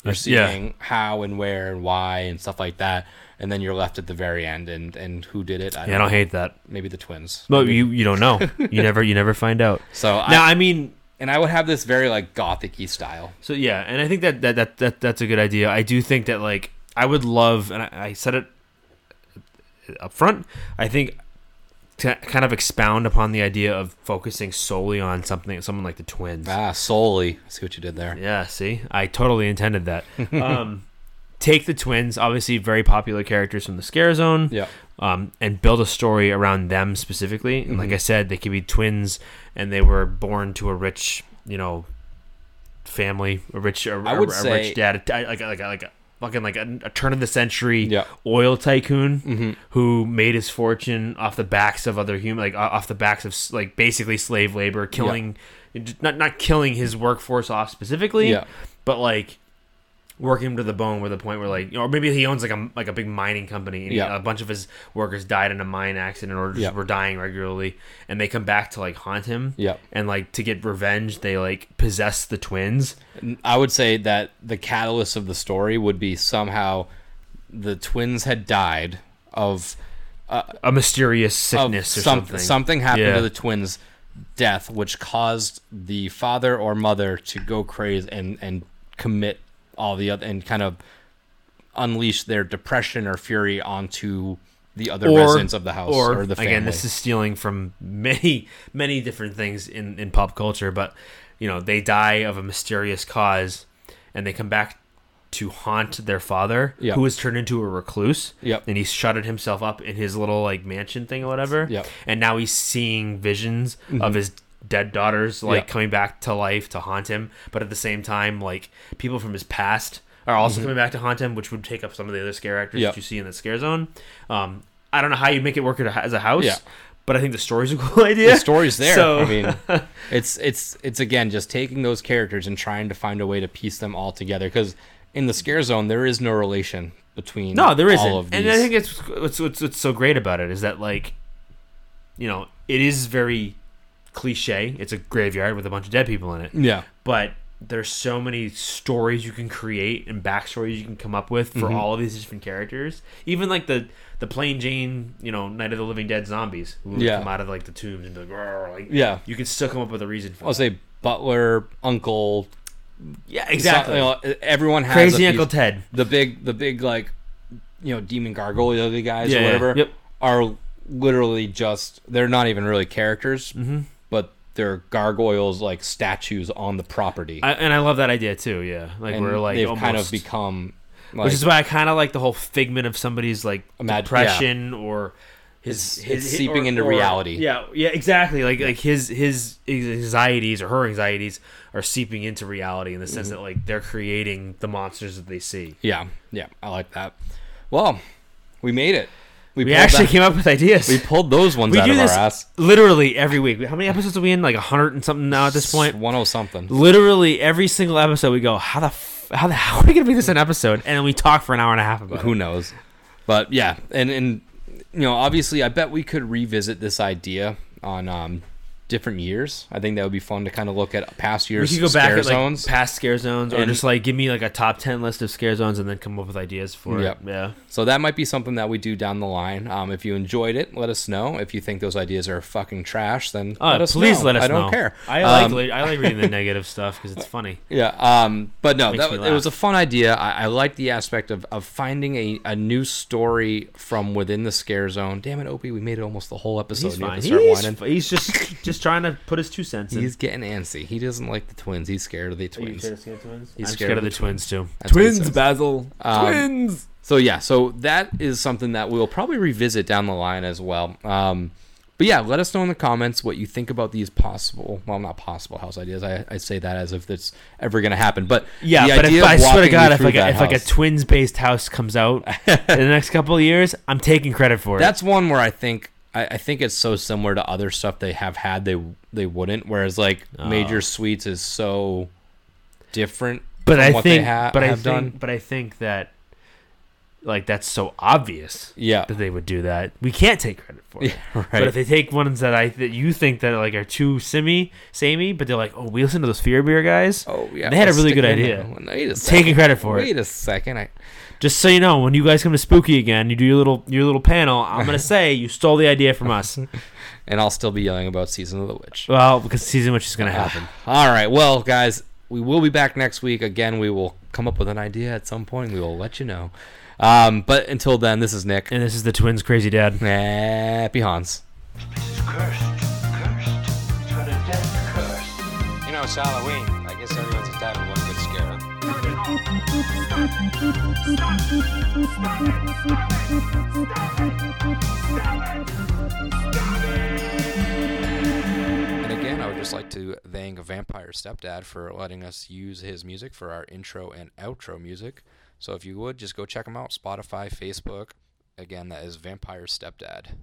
Speaker 1: You're
Speaker 2: Yeah.
Speaker 1: seeing how and where and why and stuff like that. And then you're left at the very end, and and who did it? I
Speaker 2: Yeah, I don't hate that.
Speaker 1: Maybe the twins.
Speaker 2: But you you don't know. You never you never find out.
Speaker 1: So
Speaker 2: Now
Speaker 1: I,
Speaker 2: I mean
Speaker 1: and I would have this very like gothic-y style.
Speaker 2: So yeah, and I think that that, that, that that's a good idea. I do think that like I would love, and I, I said it up front. I think to kind of expound upon the idea of focusing solely on something, someone like the twins.
Speaker 1: Ah, solely. I see what you did there.
Speaker 2: Yeah, see, I totally intended that. um, take the twins, obviously very popular characters from the Scare Zone.
Speaker 1: Yeah.
Speaker 2: um, and build a story around them specifically. And
Speaker 1: Mm-hmm.
Speaker 2: like I said, they could be twins, and they were born to a rich, you know, family, a rich, a,
Speaker 1: I would
Speaker 2: a, a
Speaker 1: say-
Speaker 2: rich dad, like a, like a, like a fucking like a, a turn of the century
Speaker 1: Yeah.
Speaker 2: oil tycoon
Speaker 1: Mm-hmm.
Speaker 2: who made his fortune off the backs of other human, like off the backs of like basically slave labor, killing, not not killing his workforce off specifically,
Speaker 1: Yeah.
Speaker 2: but like working him to the bone with the point where like or maybe he owns like a like a big mining company and he-
Speaker 1: Yeah.
Speaker 2: a bunch of his workers died in a mine accident or just
Speaker 1: Yeah.
Speaker 2: were dying regularly and they come back to like haunt him
Speaker 1: Yeah.
Speaker 2: and like to get revenge they like possess the twins
Speaker 1: I would say that the catalyst of the story would be somehow the twins had died of, uh,
Speaker 2: a mysterious sickness or
Speaker 1: some-
Speaker 2: something
Speaker 1: something happened
Speaker 2: Yeah.
Speaker 1: to the twins' death, which caused the father or mother to go crazy and and commit all the other and kind of unleash their depression or fury onto the other residents of the house or, the family.
Speaker 2: again this is stealing from many many different things in in pop culture but you know they die of a mysterious cause and they come back to haunt their father
Speaker 1: Yeah.
Speaker 2: who was turned into a recluse
Speaker 1: Yep.
Speaker 2: and he shutted himself up in his little like mansion thing or whatever
Speaker 1: Yep.
Speaker 2: and now he's seeing visions mm-hmm. of his dead daughters like
Speaker 1: Yeah.
Speaker 2: coming back to life to haunt him but at the same time like people from his past are also coming back to haunt him which would take up some of the other scare actors
Speaker 1: Yep.
Speaker 2: that you see in the scare zone um, i don't know how you'd make it work as a house
Speaker 1: Yeah.
Speaker 2: but i think the story's a cool idea
Speaker 1: the story's there.
Speaker 2: so
Speaker 1: I mean, it's it's it's again just taking those characters and trying to find a way to piece them all together. Because in the scare zone, there is no relation between
Speaker 2: no there isn't
Speaker 1: all of these.
Speaker 2: and i think it's what's, what's what's so great about it is that like you know it is very cliche it's a graveyard with a bunch of dead people in it
Speaker 1: yeah,
Speaker 2: but there's so many stories you can create and backstories you can come up with
Speaker 1: Mm-hmm.
Speaker 2: for all of these different characters. Even like the the plain Jane, you know, Night of the Living Dead zombies who
Speaker 1: Yeah.
Speaker 2: come out of like the tombs and be like, like
Speaker 1: Yeah.
Speaker 2: you can still come up with a reason for.
Speaker 1: I'll
Speaker 2: that.
Speaker 1: say butler, uncle,
Speaker 2: yeah, exactly.
Speaker 1: so- you know, everyone has
Speaker 2: Crazy Uncle
Speaker 1: piece-
Speaker 2: Ted.
Speaker 1: The big, the big like, you know, demon gargoyle guys
Speaker 2: Yeah,
Speaker 1: or
Speaker 2: yeah.
Speaker 1: whatever
Speaker 2: Yep.
Speaker 1: are literally just they're not even really characters,
Speaker 2: Mm-hmm.
Speaker 1: But they're gargoyles like statues on the property,
Speaker 2: I, and I love that idea too. Yeah, like
Speaker 1: and
Speaker 2: we're like
Speaker 1: they've
Speaker 2: almost,
Speaker 1: kind of become. Like,
Speaker 2: which is why I kind of like the whole figment of somebody's like
Speaker 1: Imag-
Speaker 2: depression or his,
Speaker 1: It's- it's seeping into reality.
Speaker 2: Yeah, yeah, exactly. Like like his his anxieties or her anxieties are seeping into reality in the sense
Speaker 1: Mm-hmm.
Speaker 2: that like they're creating the monsters that they see.
Speaker 1: Yeah, yeah, I like that. Well, we made it.
Speaker 2: We,
Speaker 1: pulled
Speaker 2: actually
Speaker 1: that-
Speaker 2: came up with ideas.
Speaker 1: we pulled those ones
Speaker 2: We
Speaker 1: out
Speaker 2: do
Speaker 1: of
Speaker 2: this
Speaker 1: our ass.
Speaker 2: literally every week. How many episodes are we in? Like a hundred and something now at this point.
Speaker 1: one oh something.
Speaker 2: Literally every single episode, we go, "How the f- how the how are we gonna make this an episode?" And then we talk for an hour and a half about
Speaker 1: Who
Speaker 2: it.
Speaker 1: Who knows? But yeah, and and you know, obviously, I bet we could revisit this idea on um, different years. I think that would be fun to kind of look at past years.
Speaker 2: We could go back at like past scare zones, or
Speaker 1: And-
Speaker 2: just like give me like a top ten list of scare zones, and then come up with ideas for
Speaker 1: Yep.
Speaker 2: it. Yeah.
Speaker 1: So that might be something that we do down the line. Um, if you enjoyed it, let us know. If you think those ideas are fucking trash, then
Speaker 2: Uh,
Speaker 1: let us
Speaker 2: please
Speaker 1: know.
Speaker 2: let us
Speaker 1: I don't
Speaker 2: know.
Speaker 1: care.
Speaker 2: I like
Speaker 1: Um,
Speaker 2: I like reading the negative stuff because it's funny.
Speaker 1: Yeah, um, but no,
Speaker 2: Makes
Speaker 1: that, it was a fun idea. I, I like the aspect of, of finding a, a new story from within the scare zone. Damn it, Opie, we made it almost the whole episode.
Speaker 2: He's
Speaker 1: and you have
Speaker 2: fine. He's, he's just just trying to put his two cents in.
Speaker 1: He's getting antsy. He doesn't like the twins. He's scared of the
Speaker 2: Are you
Speaker 1: twins.
Speaker 2: scared of scare twins?
Speaker 1: He's
Speaker 2: I'm
Speaker 1: scared
Speaker 2: scared
Speaker 1: of
Speaker 2: of the
Speaker 1: the
Speaker 2: twins too.
Speaker 1: That's what he says.
Speaker 2: Basil.
Speaker 1: Um,
Speaker 2: twins.
Speaker 1: So yeah, so that is something that we'll probably revisit down the line as well. Um, but yeah, let us know in the comments what you think about these possible, well, not possible house ideas. I, I say that as if it's ever going to happen. But
Speaker 2: Yeah,
Speaker 1: the
Speaker 2: but
Speaker 1: idea
Speaker 2: if,
Speaker 1: of
Speaker 2: I swear to
Speaker 1: walking
Speaker 2: God,
Speaker 1: you
Speaker 2: if
Speaker 1: through
Speaker 2: like a,
Speaker 1: that
Speaker 2: if like a
Speaker 1: house-
Speaker 2: twins based house comes out in the next couple of years, I'm taking credit for it.
Speaker 1: That's one where I think I, I think it's so similar to other stuff they have had they they wouldn't. Whereas like oh. Major
Speaker 2: Oh.
Speaker 1: Suites is so different.
Speaker 2: but I
Speaker 1: what
Speaker 2: think,
Speaker 1: they ha-
Speaker 2: but I
Speaker 1: have
Speaker 2: think,
Speaker 1: done.
Speaker 2: but I think that like that's so obvious
Speaker 1: Yeah,
Speaker 2: that they would do that. We can't take credit for it.
Speaker 1: yeah, right.
Speaker 2: But if they take ones that I that you think that like are too simmy, samey, but they're like, oh, we listen to those Fear Beer guys.
Speaker 1: oh yeah,
Speaker 2: they had a really good idea.
Speaker 1: there. A second.
Speaker 2: Taking credit for
Speaker 1: Wait
Speaker 2: it.
Speaker 1: Wait a second. I
Speaker 2: Just so you know, when you guys come to Spooky again, you do your little your little panel. I'm gonna say you stole the idea from us.
Speaker 1: and I'll still be yelling about Season of the Witch.
Speaker 2: Well, because season of the witch is gonna ah, happen.
Speaker 1: All right. Well, guys, we will be back next week. Again, we will come up with an idea at some point. We will let you know. Um, but until then, this is Nick.
Speaker 2: And this is the twins' crazy dad.
Speaker 1: Happy Hans.
Speaker 3: It's cursed. Cursed. To the death cursed.
Speaker 4: You know, it's Halloween. I guess everyone's entitled to one good scare.
Speaker 1: And again, I would just like to thank Vampire Stepdad for letting us use his music for our intro and outro music. So if you would, just go check them out Spotify, Facebook. Again, that is Vampire Stepdad.